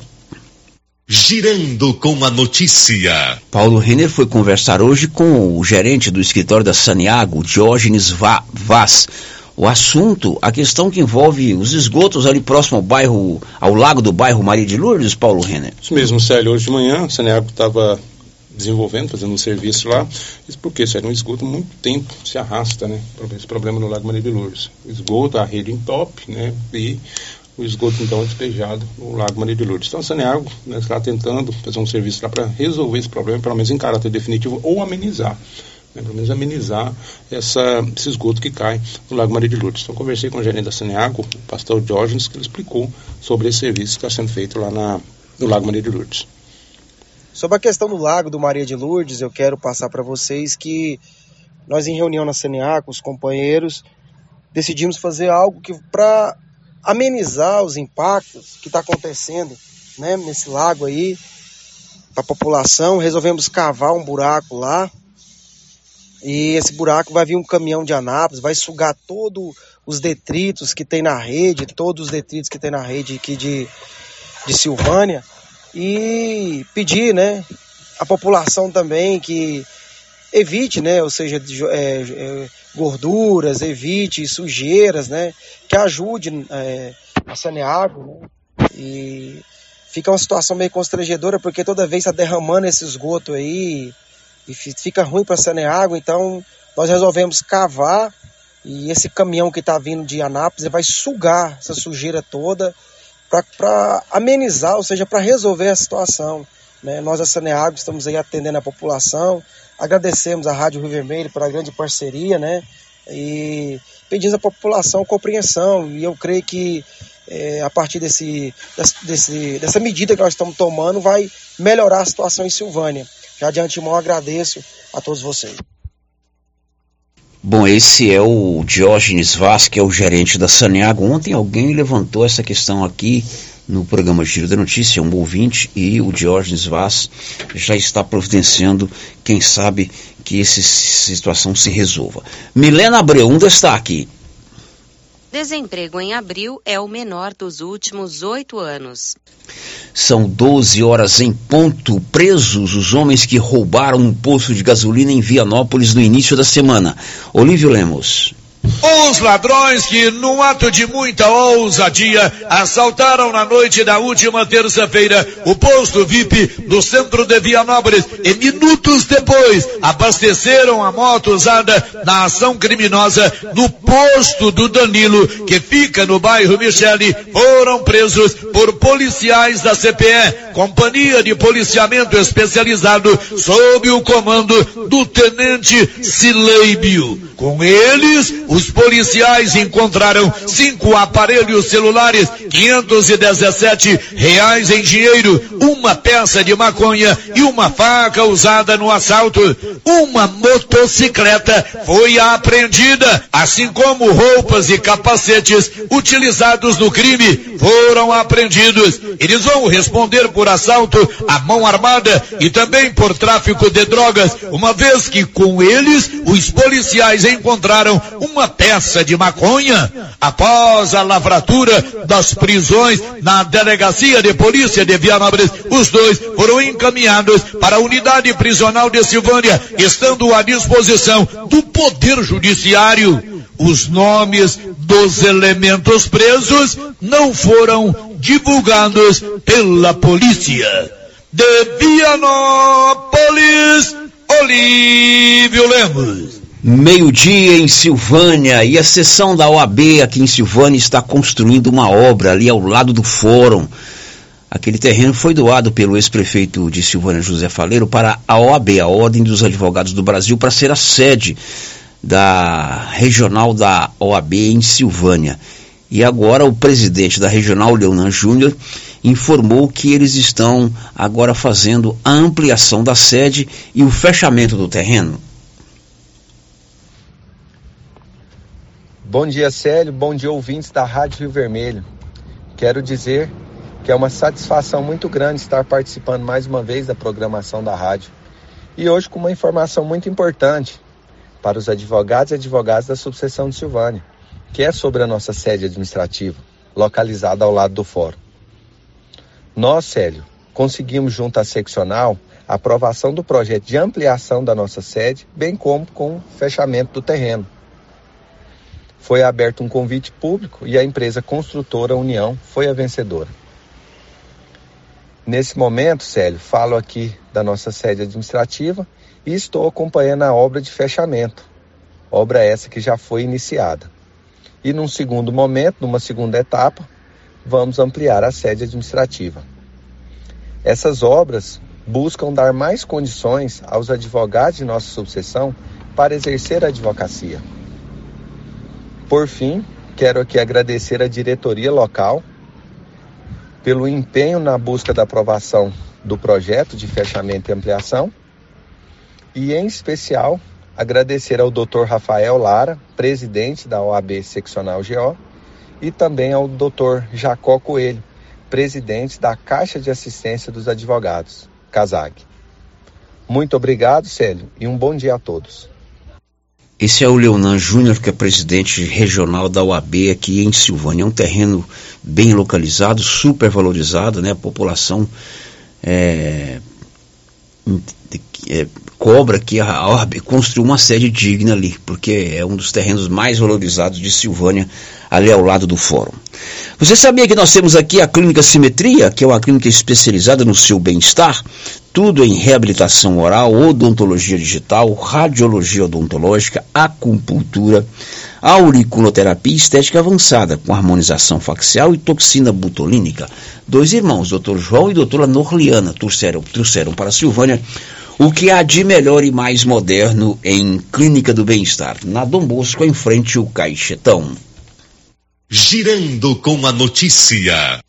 Girando com a notícia. Paulo Renner foi conversar hoje com o gerente do escritório da Saniago, Diógenes Vaz o assunto, a questão que envolve os esgotos ali próximo ao bairro, ao lago do bairro Maria de Lourdes, Paulo Renner. Isso mesmo, Célio. Hoje de manhã, o Saneago estava desenvolvendo, fazendo um serviço lá. Isso porque, Célio, um esgoto muito tempo se arrasta, né? Esse problema no lago Maria de Lourdes. O esgoto, a rede entope, né? E o esgoto então é despejado no Lago Maria de Lourdes. Então a Saneago né, está tentando fazer um serviço lá para resolver esse problema, pelo menos em caráter definitivo, ou amenizar né, pelo menos amenizar essa, esse esgoto que cai no Lago Maria de Lourdes. Então, conversei com o gerente da Saneago, o pastor Diógenes, que ele explicou sobre esse serviço que está sendo feito lá na, no Lago Maria de Lourdes. Sobre a questão do Lago do Maria de Lourdes, eu quero passar para vocês que nós, em reunião na Saneago, os companheiros, decidimos fazer algo para amenizar os impactos que está acontecendo né, nesse lago aí para a população, resolvemos cavar um buraco lá e esse buraco vai vir um caminhão de Anápolis, vai sugar todos os detritos que tem na rede, todos os detritos que tem na rede aqui de, de Silvânia. E pedir, né, a população também que evite, né, ou seja, é, é, gorduras, evite sujeiras, né, que ajude é, a sanear, né, e fica uma situação meio constrangedora porque toda vez está derramando esse esgoto aí, e fica ruim para Saneago, então nós resolvemos cavar e esse caminhão que está vindo de Anápolis vai sugar essa sujeira toda para amenizar, ou seja, para resolver a situação. Né? Nós, a Saneago, estamos aí atendendo a população, agradecemos a Rádio Rio Vermelho pela grande parceria, né? E pedimos à população compreensão, e eu creio que é, a partir desse, desse, dessa medida que nós estamos tomando, vai melhorar a situação em Silvânia. Já de antemão agradeço a todos vocês. Bom, esse é o Diógenes Vaz, que é o gerente da Saneago. Ontem alguém levantou essa questão aqui no programa Giro da Notícia, um ouvinte, e o Diógenes Vaz já está providenciando, quem sabe, que essa situação se resolva. Milena Abreu, um destaque. Desemprego em abril é o menor dos últimos oito anos. São 12 horas em ponto. Presos os homens que roubaram um posto de gasolina em Vianópolis no início da semana. Olívio Lemos. Os ladrões que, num ato de muita ousadia, assaltaram na noite da última terça-feira o posto VIP do centro de Vianópolis e minutos depois abasteceram a moto usada na ação criminosa no posto do Danilo, que fica no bairro Michele, foram presos por policiais da CPE, Companhia de Policiamento Especializado, sob o comando do tenente Sileibio. Com eles, os policiais encontraram cinco aparelhos celulares, 517 reais em dinheiro, uma peça de maconha e uma faca usada no assalto. Uma motocicleta foi apreendida, assim como roupas e capacetes utilizados no crime foram apreendidos. Eles vão responder por assalto à mão armada e também por tráfico de drogas, uma vez que com eles os policiais encontraram uma peça de maconha. Após a lavratura das prisões na delegacia de polícia de Vianópolis, os dois foram encaminhados para a unidade prisional de Silvânia, estando à disposição do Poder Judiciário. Os nomes dos elementos presos não foram divulgados pela polícia. De Vianópolis, Olívio Lemos. Meio-dia em Silvânia e a seção da OAB aqui em Silvânia está construindo uma obra ali ao lado do fórum. Aquele terreno foi doado pelo ex-prefeito de Silvânia, José Faleiro, para a OAB, a Ordem dos Advogados do Brasil, para ser a sede da regional da OAB em Silvânia. E agora o presidente da regional, Leonan Júnior, informou que eles estão agora fazendo a ampliação da sede e o fechamento do terreno. Bom dia, Célio. Bom dia, ouvintes da Rádio Rio Vermelho. Quero dizer que é uma satisfação muito grande estar participando mais uma vez da programação da rádio. E hoje com uma informação muito importante para os advogados e advogadas da subseção de Silvânia, que é sobre a nossa sede administrativa, localizada ao lado do fórum. Nós, Célio, conseguimos junto à seccional a aprovação do projeto de ampliação da nossa sede, bem como com o fechamento do terreno foi aberto um convite público e a empresa construtora União foi a vencedora. Nesse momento, Célio, falo aqui da nossa sede administrativa e estou acompanhando a obra de fechamento, obra essa que já foi iniciada. E num segundo momento, numa segunda etapa, vamos ampliar a sede administrativa. Essas obras buscam dar mais condições aos advogados de nossa subseção para exercer a advocacia. Por fim, quero aqui agradecer a diretoria local pelo empenho na busca da aprovação do projeto de fechamento e ampliação e, em especial, agradecer ao Dr. Rafael Lara, presidente da OAB Seccional GO, e também ao Dr. Jacó Coelho, presidente da Caixa de Assistência dos Advogados, CASAG. Muito obrigado, Célio, e um bom dia a todos. Esse é o Leonan Júnior, que é presidente regional da UAB aqui em Silvânia. É um terreno bem localizado, super valorizado, né? A população é, é, cobra que a OAB construiu uma sede digna ali, porque é um dos terrenos mais valorizados de Silvânia, ali ao lado do fórum. Você sabia que nós temos aqui a Clínica Simetria, que é uma clínica especializada no seu bem-estar? tudo em reabilitação oral, odontologia digital, radiologia odontológica, acupuntura, auriculoterapia estética avançada, com harmonização facial e toxina butolínica. Dois irmãos, Dr. João e doutora Norliana, trouxeram, trouxeram para a Silvânia o que há de melhor e mais moderno em Clínica do Bem-Estar, na Dom Bosco, em frente ao Caixetão. Girando com a notícia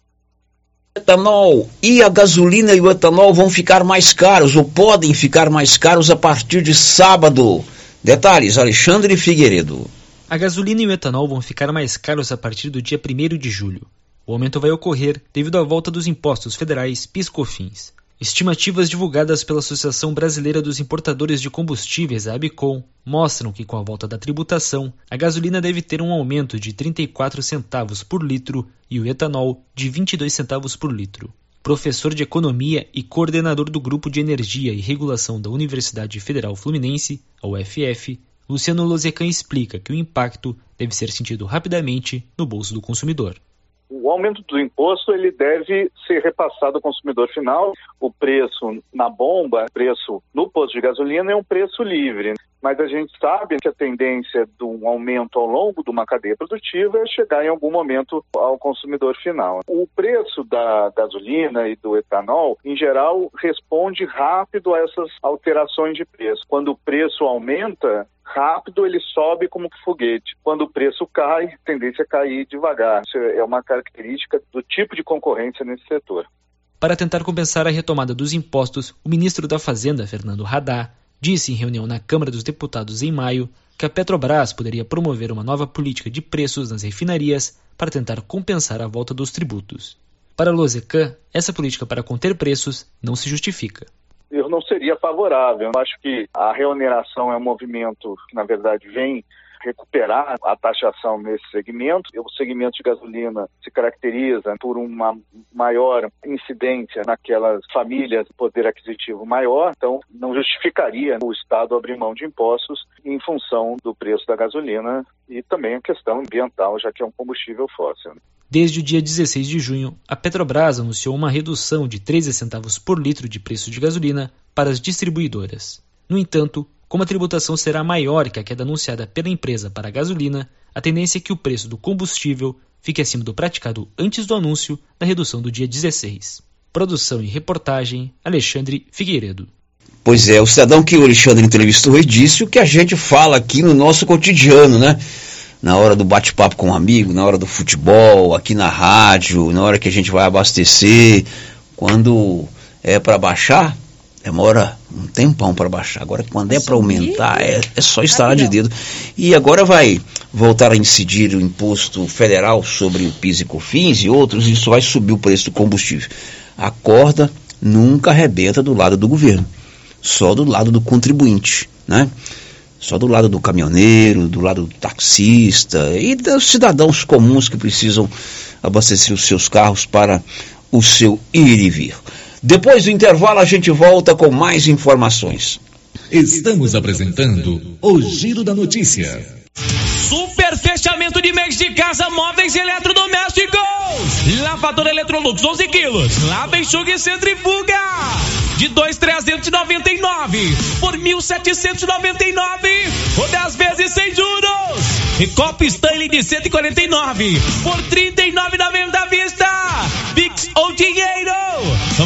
etanol e a gasolina e o etanol vão ficar mais caros ou podem ficar mais caros a partir de sábado. Detalhes, Alexandre Figueiredo. A gasolina e o etanol vão ficar mais caros a partir do dia 1 de julho. O aumento vai ocorrer devido à volta dos impostos federais PIS/COFINS. Estimativas divulgadas pela Associação Brasileira dos Importadores de Combustíveis, a ABCOM, mostram que com a volta da tributação, a gasolina deve ter um aumento de 34 centavos por litro e o etanol de 22 centavos por litro. Professor de Economia e coordenador do Grupo de Energia e Regulação da Universidade Federal Fluminense, a UFF, Luciano Lozecan explica que o impacto deve ser sentido rapidamente no bolso do consumidor o aumento do imposto ele deve ser repassado ao consumidor final. O preço na bomba, o preço no posto de gasolina é um preço livre. Mas a gente sabe que a tendência do aumento ao longo de uma cadeia produtiva é chegar em algum momento ao consumidor final. O preço da gasolina e do etanol, em geral, responde rápido a essas alterações de preço. Quando o preço aumenta, rápido, ele sobe como foguete. Quando o preço cai, tendência é cair devagar. Isso é uma característica do tipo de concorrência nesse setor. Para tentar compensar a retomada dos impostos, o ministro da Fazenda, Fernando Haddad, disse em reunião na Câmara dos Deputados em maio que a Petrobras poderia promover uma nova política de preços nas refinarias para tentar compensar a volta dos tributos. Para Lozecan, essa política para conter preços não se justifica eu não seria favorável. Eu acho que a reoneração é um movimento que, na verdade, vem recuperar a taxação nesse segmento. O segmento de gasolina se caracteriza por uma maior incidência naquelas famílias de poder aquisitivo maior, então não justificaria o Estado abrir mão de impostos em função do preço da gasolina e também a questão ambiental, já que é um combustível fóssil. Desde o dia 16 de junho, a Petrobras anunciou uma redução de 13 centavos por litro de preço de gasolina para as distribuidoras. No entanto, como a tributação será maior que a queda anunciada pela empresa para a gasolina, a tendência é que o preço do combustível fique acima do praticado antes do anúncio da redução do dia 16. Produção e reportagem, Alexandre Figueiredo. Pois é, o cidadão que o Alexandre entrevistou e disse o que a gente fala aqui no nosso cotidiano, né? Na hora do bate-papo com um amigo, na hora do futebol, aqui na rádio, na hora que a gente vai abastecer, quando é para baixar, demora um tempão para baixar. Agora, quando é para aumentar, é, é só instalar de dedo. E agora vai voltar a incidir o imposto federal sobre o PIS e COFINS e outros, e isso vai subir o preço do combustível. A corda nunca arrebenta do lado do governo, só do lado do contribuinte, né? Só do lado do caminhoneiro, do lado do taxista e dos cidadãos comuns que precisam abastecer os seus carros para o seu ir e vir. Depois do intervalo, a gente volta com mais informações. Estamos apresentando o Giro da Notícia. Super fechamento de mês de casa, móveis eletrodomésticos. Lavadora Electrolux 11 quilos. Lava, enxuga e centrifuga. De 2,399 por 1.799 ou 10 vezes sem juros. E copo Stanley de 149 por 39,90 à vista. Pix ou dinheiro.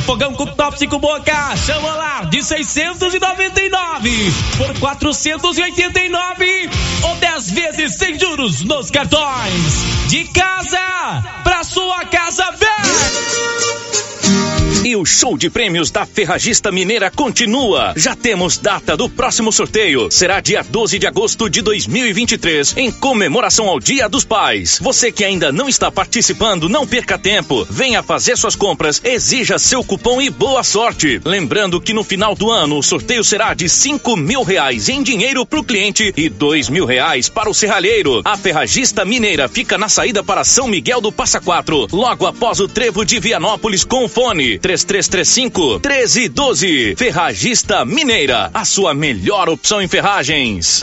Fogão com top 5 boca, chamolar de 699 por 489 ou 10 vezes sem juros nos cartões. De casa pra sua casa, vem! E o show de prêmios da Ferragista Mineira continua. Já temos data do próximo sorteio. Será dia 12 de agosto de 2023, em comemoração ao Dia dos Pais. Você que ainda não está participando, não perca tempo. Venha fazer suas compras, exija seu cupom e boa sorte. Lembrando que no final do ano o sorteio será de 5 mil reais em dinheiro para o cliente e dois mil reais para o serralheiro. A Ferragista Mineira fica na saída para São Miguel do Passa Quatro, logo após o trevo de Vianópolis com fone 3335 1312. Ferragista Mineira, a sua melhor opção em ferragens.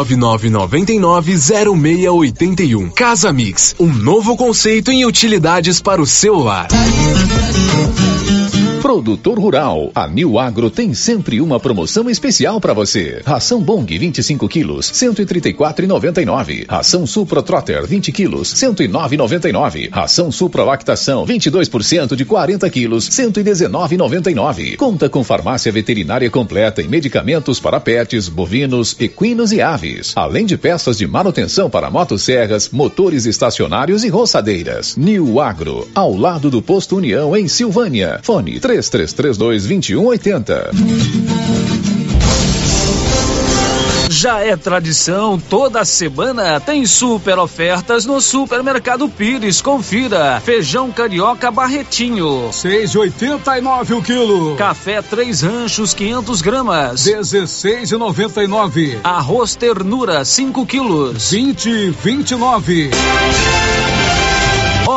99990681. Casa Mix, um novo conceito em utilidades para o celular. Produtor Rural. A New Agro tem sempre uma promoção especial para você. Ração Bong 25 quilos, 134,99. Ração Supra Trotter 20 quilos, 109,99. Ração Supra Lactação 22% de 40 quilos, 119,99. Conta com farmácia veterinária completa e medicamentos para pets, bovinos, equinos e aves. Além de peças de manutenção para motosserras, motores estacionários e roçadeiras. New Agro, ao lado do Posto União em Silvânia. Fone 3 3332 2180. Já é tradição, toda semana tem super ofertas no Supermercado Pires. Confira: feijão carioca barretinho, 6,89 o quilo. Café Três Ranchos 500 gramas, 16,99. Arroz ternura 5 quilos, 20,29.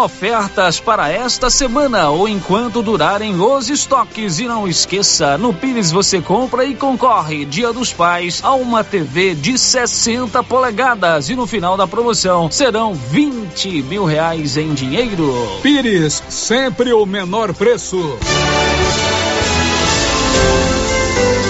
Ofertas para esta semana ou enquanto durarem os estoques. E não esqueça, no Pires você compra e concorre, Dia dos Pais, a uma TV de 60 polegadas. E no final da promoção serão 20 mil reais em dinheiro. Pires, sempre o menor preço.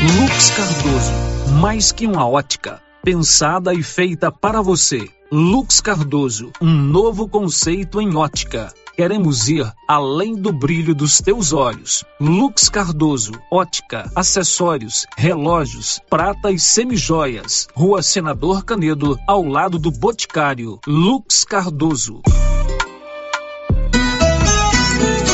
Lux Cardoso, mais que uma ótica, pensada e feita para você. Lux Cardoso, um novo conceito em ótica. Queremos ir além do brilho dos teus olhos. Lux Cardoso, ótica, acessórios, relógios, prata e semijoias. Rua Senador Canedo, ao lado do Boticário. Lux Cardoso.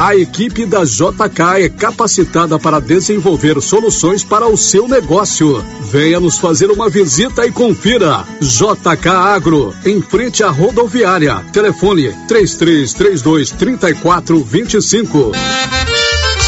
A equipe da JK é capacitada para desenvolver soluções para o seu negócio. Venha nos fazer uma visita e confira. JK Agro, em frente à rodoviária. Telefone 3332 3425.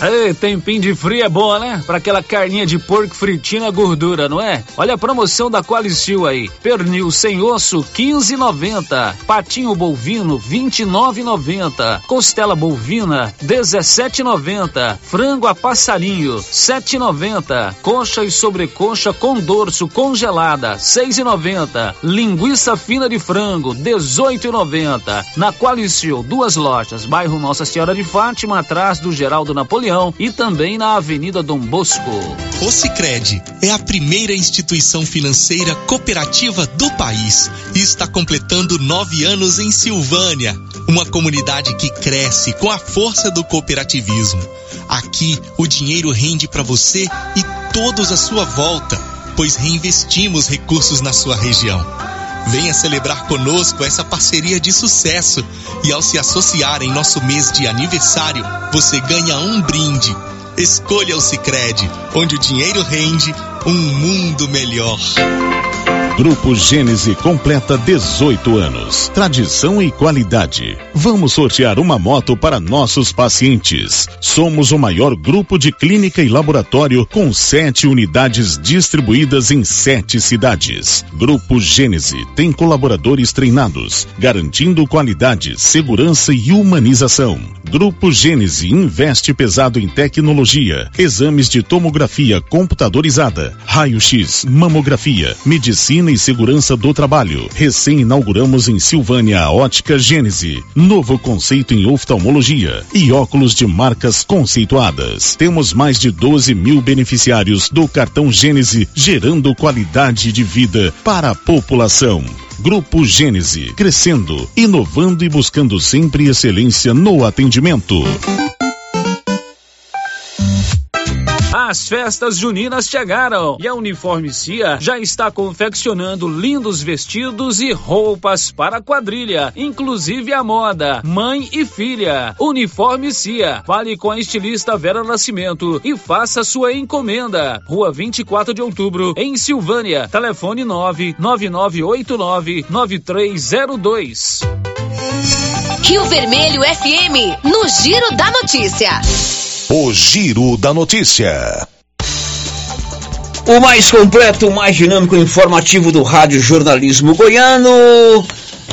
Ei, tempinho de frio é bom, né? Para aquela carninha de porco fritinha gordura, não é? Olha a promoção da Qualicil aí. Pernil sem osso, 15,90. Patinho bovino, 29,90. Costela bovina, 17,90. Frango a passarinho, 7,90. Coxa e sobrecoxa com dorso congelada, 6,90. Linguiça fina de frango, 18,90. Na Qualicil, duas lojas, bairro Nossa Senhora de Fátima, atrás do Geraldo Napoleão e também na Avenida Dom Bosco. O Sicredi é a primeira instituição financeira cooperativa do país e está completando nove anos em Silvânia, uma comunidade que cresce com a força do cooperativismo. Aqui o dinheiro rende para você e todos à sua volta, pois reinvestimos recursos na sua região. Venha celebrar conosco essa parceria de sucesso e ao se associar em nosso mês de aniversário, você ganha um brinde. Escolha o Sicredi, onde o dinheiro rende um mundo melhor. Grupo Gênese completa 18 anos. Tradição e qualidade. Vamos sortear uma moto para nossos pacientes. Somos o maior grupo de clínica e laboratório com sete unidades distribuídas em sete cidades. Grupo Gênese tem colaboradores treinados, garantindo qualidade, segurança e humanização. Grupo Gênese investe pesado em tecnologia, exames de tomografia computadorizada, raio-x, mamografia, medicina e segurança do trabalho. Recém-inauguramos em Silvânia a Ótica Gênese, novo conceito em oftalmologia e óculos de marcas conceituadas. Temos mais de 12 mil beneficiários do cartão Gênese, gerando qualidade de vida para a população. Grupo Gênese, crescendo, inovando e buscando sempre excelência no atendimento. As festas juninas chegaram e a Uniforme Cia já está confeccionando lindos vestidos e roupas para a quadrilha, inclusive a moda, mãe e filha. Uniforme Cia, fale com a estilista Vera Nascimento e faça sua encomenda. Rua 24 de Outubro, em Silvânia. Telefone 99989 9302. Rio Vermelho FM, no Giro da Notícia. O Giro da Notícia. O mais completo, o mais dinâmico e informativo do Rádio Jornalismo Goiano.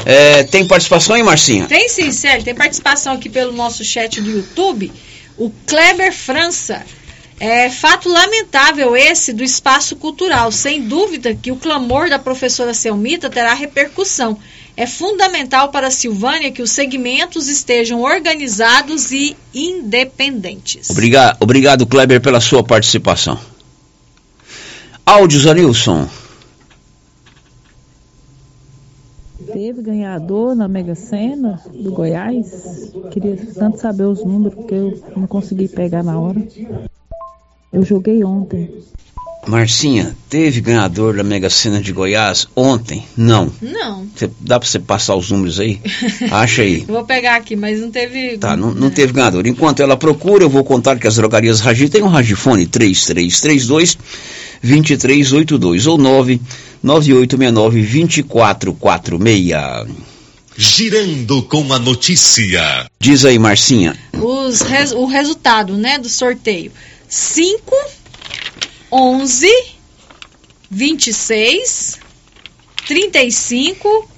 É, tem participação aí, Marcinha? Tem sim, Célio. Tem participação aqui pelo nosso chat do YouTube. O Kleber França. É fato lamentável esse do espaço cultural. Sem dúvida que o clamor da professora Selmita terá repercussão. É fundamental para a Silvânia que os segmentos estejam organizados e independentes. Obrigado, obrigado Kleber, pela sua participação. Áudios, Anilson. Teve ganhador na Mega Sena do Goiás. Queria tanto saber os números, porque eu não consegui pegar na hora. Eu joguei ontem. Marcinha, teve ganhador da Mega Sena de Goiás ontem? Não. Não. Cê, dá pra você passar os números aí? (laughs) Acha aí. vou pegar aqui, mas não teve. Tá, não, não teve ganhador. Enquanto ela procura, eu vou contar que as drogarias Ragi tem um Ragifone 3332 2382 ou 99869 2446. Girando com a notícia. Diz aí, Marcinha. Os res, o resultado, né, do sorteio. 5 11 26 35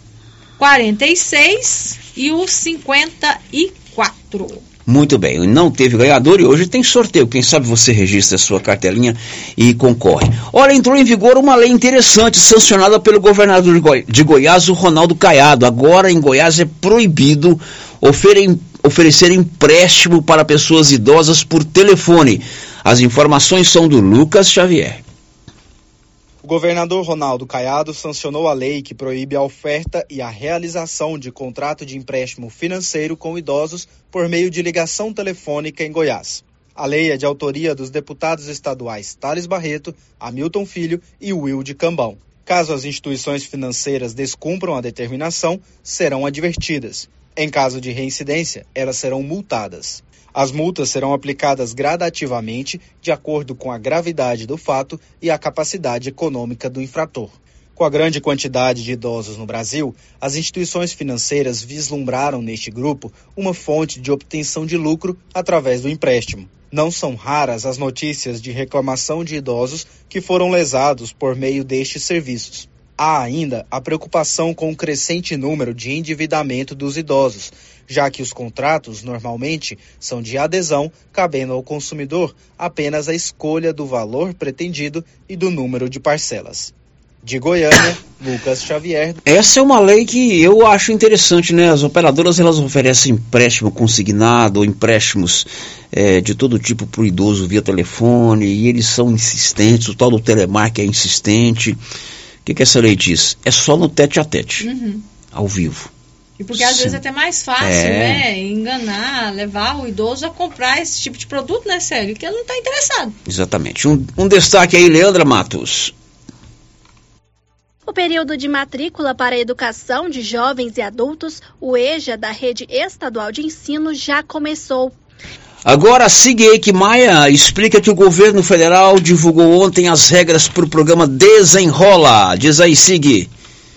46 e o 54. Muito bem, não teve ganhador e hoje tem sorteio. Quem sabe você registra a sua cartelinha e concorre. Ora, entrou em vigor uma lei interessante, sancionada pelo governador de, Goi de Goiás, o Ronaldo Caiado. Agora em Goiás é proibido oferecer empréstimo para pessoas idosas por telefone. As informações são do Lucas Xavier. O governador Ronaldo Caiado sancionou a lei que proíbe a oferta e a realização de contrato de empréstimo financeiro com idosos por meio de ligação telefônica em Goiás. A lei é de autoria dos deputados estaduais Thales Barreto, Hamilton Filho e Wilde Cambão. Caso as instituições financeiras descumpram a determinação, serão advertidas. Em caso de reincidência, elas serão multadas. As multas serão aplicadas gradativamente de acordo com a gravidade do fato e a capacidade econômica do infrator. Com a grande quantidade de idosos no Brasil, as instituições financeiras vislumbraram neste grupo uma fonte de obtenção de lucro através do empréstimo. Não são raras as notícias de reclamação de idosos que foram lesados por meio destes serviços. Há ainda a preocupação com o crescente número de endividamento dos idosos, já que os contratos normalmente são de adesão, cabendo ao consumidor apenas a escolha do valor pretendido e do número de parcelas. De Goiânia, Lucas Xavier. Essa é uma lei que eu acho interessante, né? As operadoras elas oferecem empréstimo consignado, empréstimos é, de todo tipo para o idoso via telefone, e eles são insistentes, o tal do telemark é insistente. O que, que essa lei diz? É só no tete a tete, uhum. ao vivo. E porque às Sim. vezes é até mais fácil, é. né? Enganar, levar o idoso a comprar esse tipo de produto, né, sério? Que ele não está interessado. Exatamente. Um, um destaque aí, Leandra Matos. O período de matrícula para a educação de jovens e adultos, o EJA da Rede Estadual de Ensino, já começou. Agora, Sig Maia explica que o governo federal divulgou ontem as regras para o programa Desenrola. Diz aí, Sig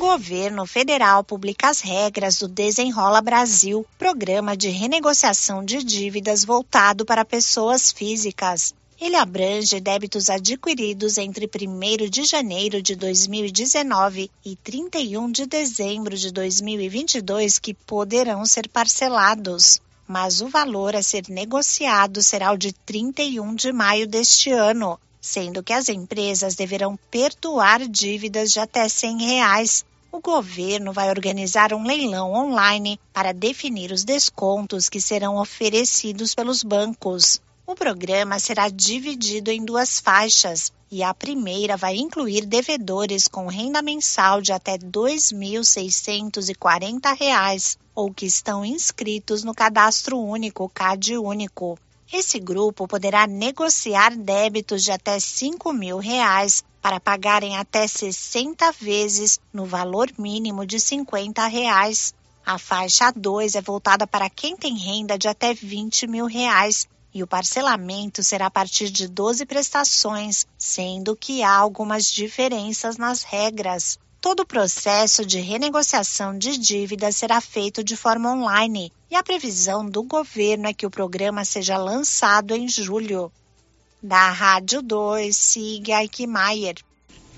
governo federal publica as regras do Desenrola Brasil, programa de renegociação de dívidas voltado para pessoas físicas. Ele abrange débitos adquiridos entre 1 de janeiro de 2019 e 31 de dezembro de 2022 que poderão ser parcelados. Mas o valor a ser negociado será o de 31 de maio deste ano, sendo que as empresas deverão perdoar dívidas de até 100 reais, o governo vai organizar um leilão online para definir os descontos que serão oferecidos pelos bancos. O programa será dividido em duas faixas e a primeira vai incluir devedores com renda mensal de até R$ 2.640 ou que estão inscritos no Cadastro Único CAD Único. Esse grupo poderá negociar débitos de até 5 mil reais para pagarem até 60 vezes no valor mínimo de 50 reais. A faixa 2 é voltada para quem tem renda de até 20 mil reais e o parcelamento será a partir de 12 prestações, sendo que há algumas diferenças nas regras. Todo o processo de renegociação de dívidas será feito de forma online e e a previsão do governo é que o programa seja lançado em julho. Da Rádio 2, siga Aikmaier.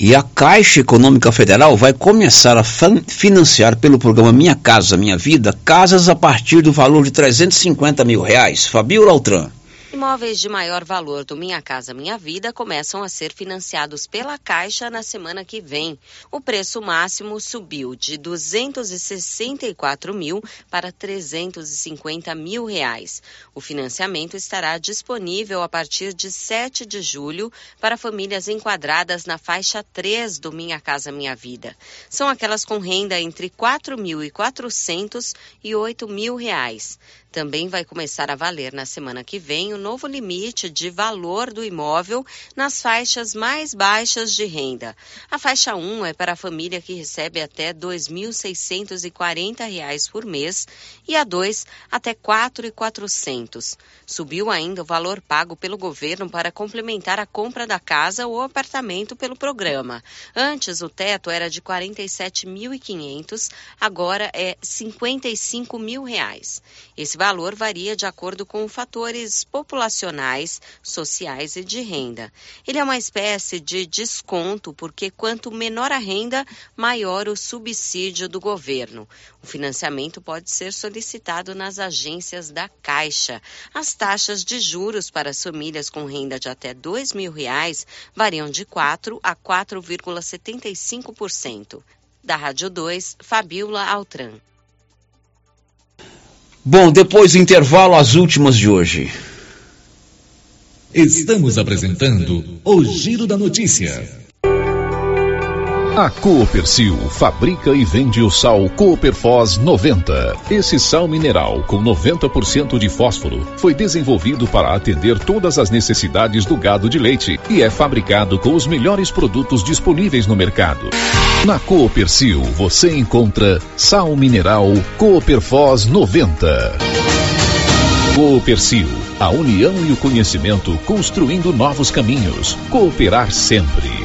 E a Caixa Econômica Federal vai começar a financiar pelo programa Minha Casa Minha Vida casas a partir do valor de 350 mil reais. Fabio Altran. Imóveis de maior valor do Minha Casa Minha Vida começam a ser financiados pela Caixa na semana que vem. O preço máximo subiu de 264 mil para 350 mil reais. O financiamento estará disponível a partir de 7 de julho para famílias enquadradas na faixa 3 do Minha Casa Minha Vida. São aquelas com renda entre 4.400 e 8 mil reais. Também vai começar a valer na semana que vem o novo limite de valor do imóvel nas faixas mais baixas de renda. A faixa 1 é para a família que recebe até R$ 2.640 por mês e a 2 até R$ 4.400. Subiu ainda o valor pago pelo governo para complementar a compra da casa ou apartamento pelo programa. Antes o teto era de R$ 47.500, agora é 55 mil reais. Esse valor varia de acordo com fatores populacionais, sociais e de renda. Ele é uma espécie de desconto, porque quanto menor a renda, maior o subsídio do governo. O financiamento pode ser solicitado nas agências da Caixa. As taxas de juros para as famílias com renda de até R$ mil reais variam de 4 a 4,75%. Da Rádio 2, Fabiola Altran. Bom, depois do intervalo, as últimas de hoje. Estamos apresentando o Giro da Notícia. A Coopercil fabrica e vende o sal Cooperfos 90. Esse sal mineral com 90% de fósforo foi desenvolvido para atender todas as necessidades do gado de leite e é fabricado com os melhores produtos disponíveis no mercado. Na Coopercil você encontra sal mineral Cooperfos 90. Coopercil, a união e o conhecimento construindo novos caminhos. Cooperar sempre.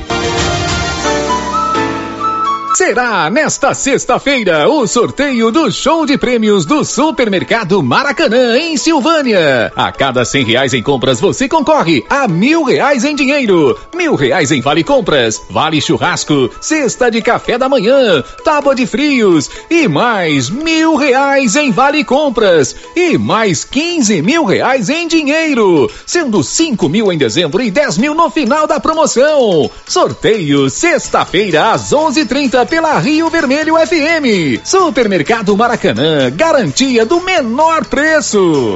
Será nesta sexta-feira o sorteio do show de prêmios do Supermercado Maracanã, em Silvânia. A cada cem reais em compras, você concorre a mil reais em dinheiro, mil reais em vale compras, vale churrasco, cesta de café da manhã, tábua de frios e mais mil reais em vale compras e mais quinze mil reais em dinheiro, sendo cinco mil em dezembro e dez mil no final da promoção. Sorteio sexta-feira às onze trinta pela Rio Vermelho FM. Supermercado Maracanã, garantia do menor preço.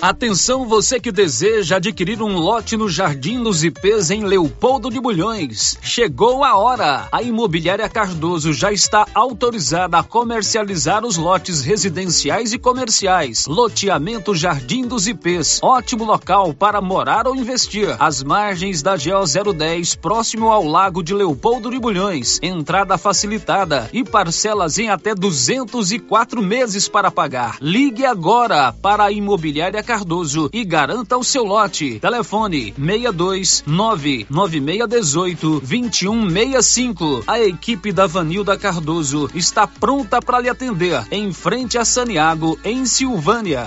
Atenção você que deseja adquirir um lote no Jardim dos IPs em Leopoldo de Bulhões. Chegou a hora. A Imobiliária Cardoso já está autorizada a comercializar os lotes residenciais e comerciais. Loteamento Jardim dos IPs. Ótimo local para morar ou investir. As margens da GO 010, próximo ao Lago de Leopoldo de Bulhões. Entrada facilitada e parcelas em até 204 meses para pagar. Ligue agora para a Imobiliária Cardoso e garanta o seu lote. Telefone 62 99618 2165. A equipe da Vanilda Cardoso está pronta para lhe atender em frente a Saniago, em Silvânia.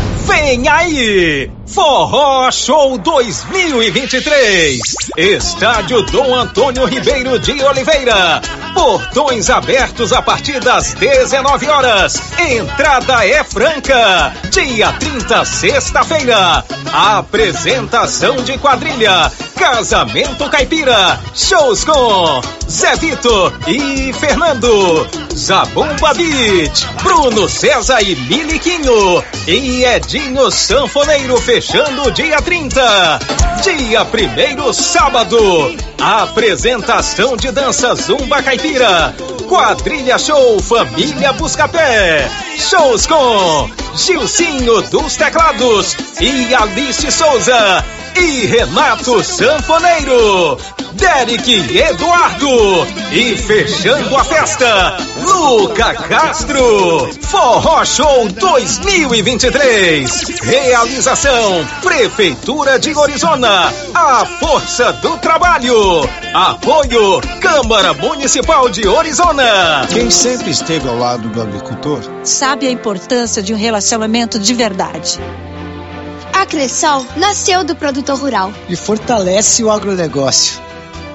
Vem aí! Forró Show 2023. Estádio Dom Antônio Ribeiro de Oliveira. Portões abertos a partir das 19 horas. Entrada é franca. Dia 30, sexta-feira. Apresentação de quadrilha. Casamento Caipira. Shows com Zé Vitor e Fernando. Zabumba Beat. Bruno César e Miliquinho. E Edinho Sanfoneiro fechando dia 30. Dia 1 sábado. Apresentação de dança Zumba Caipira. Quadrilha Show Família Buscapé. Shows com Gilcinho dos Teclados e Alice Souza e Renato Sanfoneiro. Derek Eduardo e fechando a festa, Luca Castro. Forró Show 2023. Realização Prefeitura de Orizona. A força do trabalho. Apoio Câmara Municipal de Orizona. Quem sempre esteve ao lado do agricultor sabe a importância de um relacionamento de verdade. A Cressol nasceu do produtor rural e fortalece o agronegócio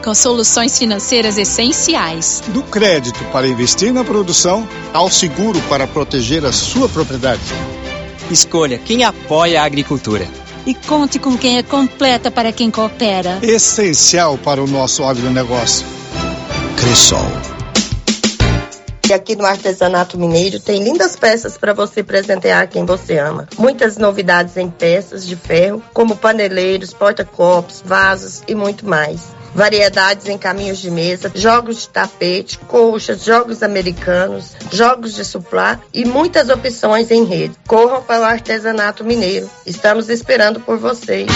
com soluções financeiras essenciais. Do crédito para investir na produção ao seguro para proteger a sua propriedade. Escolha quem apoia a agricultura. E conte com quem é completa para quem coopera. Essencial para o nosso agronegócio. Cressol. E aqui no Artesanato Mineiro tem lindas peças para você presentear quem você ama. Muitas novidades em peças de ferro, como paneleiros, porta-copos, vasos e muito mais variedades em caminhos de mesa, jogos de tapete, colchas, jogos americanos, jogos de suplá e muitas opções em rede. Corram para o artesanato mineiro. Estamos esperando por vocês.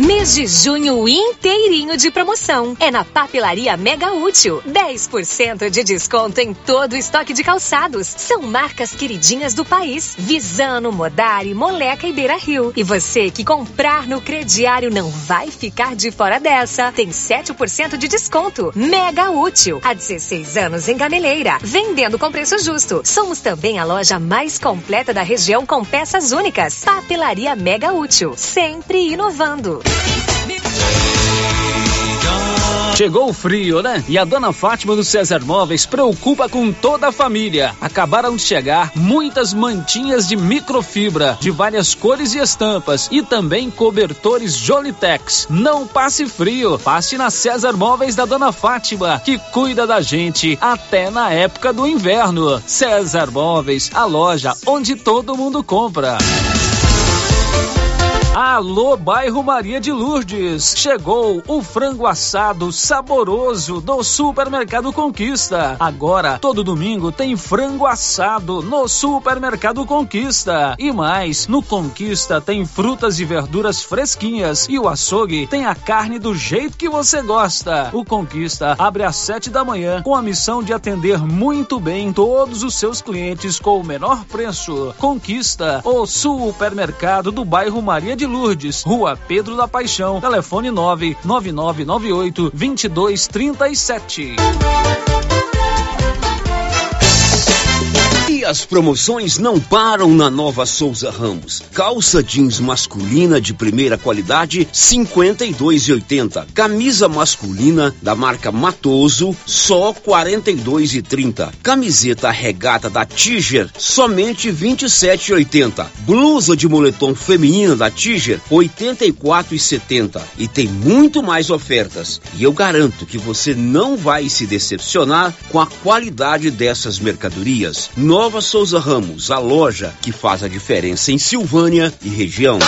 Mês de junho inteirinho de promoção. É na Papelaria Mega Útil. 10% de desconto em todo o estoque de calçados. São marcas queridinhas do país. Visano, Modari, Moleca e Beira Rio. E você que comprar no crediário não vai ficar de fora dessa. Tem 7% de desconto. Mega Útil. Há 16 anos em Gameleira. Vendendo com preço justo. Somos também a loja mais completa da região com peças únicas. Papelaria Mega Útil. Sempre inovando. Chegou o frio, né? E a dona Fátima do César Móveis preocupa com toda a família. Acabaram de chegar muitas mantinhas de microfibra, de várias cores e estampas, e também cobertores Jolitex. Não passe frio, passe na César Móveis da dona Fátima, que cuida da gente até na época do inverno. César Móveis, a loja onde todo mundo compra. Alô, bairro Maria de Lourdes. Chegou o frango assado saboroso do Supermercado Conquista. Agora, todo domingo tem frango assado no Supermercado Conquista. E mais, no Conquista tem frutas e verduras fresquinhas e o açougue tem a carne do jeito que você gosta. O Conquista abre às sete da manhã com a missão de atender muito bem todos os seus clientes com o menor preço. Conquista, o supermercado do bairro Maria de de Lourdes, Rua Pedro da Paixão, telefone 99998 2237. As promoções não param na Nova Souza Ramos. Calça jeans masculina de primeira qualidade, 52,80. Camisa masculina da marca Matoso, só 42,30. Camiseta regata da Tiger, somente 27,80. Blusa de moletom feminina da Tiger, 84,70. E tem muito mais ofertas. E eu garanto que você não vai se decepcionar com a qualidade dessas mercadorias. Nova Nova Souza Ramos, a loja que faz a diferença em Silvânia e região.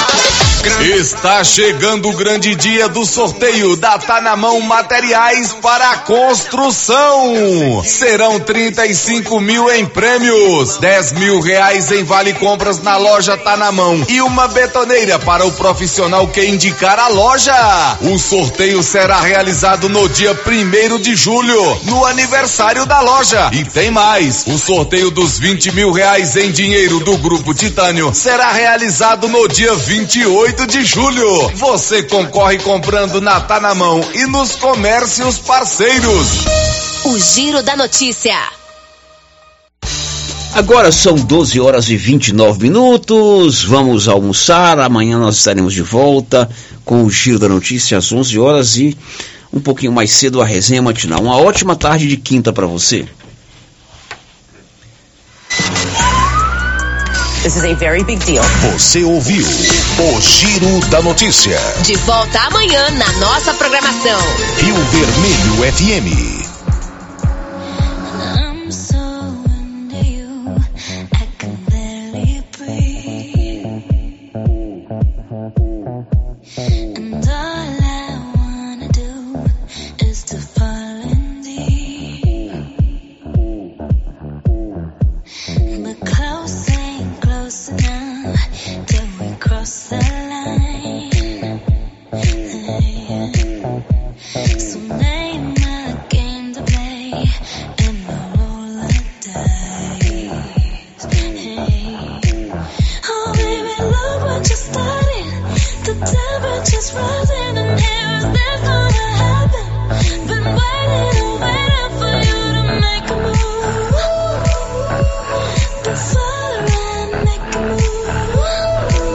Está chegando o grande dia do sorteio da Tá na Mão Materiais para Construção. Serão 35 mil em prêmios, 10 mil reais em vale compras na loja Tá na Mão e uma betoneira para o profissional que indicar a loja. O sorteio será realizado no dia 1 de julho, no aniversário da loja. E tem mais: o sorteio dos 20 mil reais em dinheiro do Grupo Titânio será realizado no dia 28 de julho. Você concorre comprando na Tá na Mão e nos comércios parceiros. O Giro da Notícia. Agora são 12 horas e 29 minutos. Vamos almoçar. Amanhã nós estaremos de volta com o Giro da Notícia às 11 horas e um pouquinho mais cedo a resenha matinal. Uma ótima tarde de quinta para você. This is a very big deal. Você ouviu o Giro da Notícia. De volta amanhã na nossa programação. Rio Vermelho FM.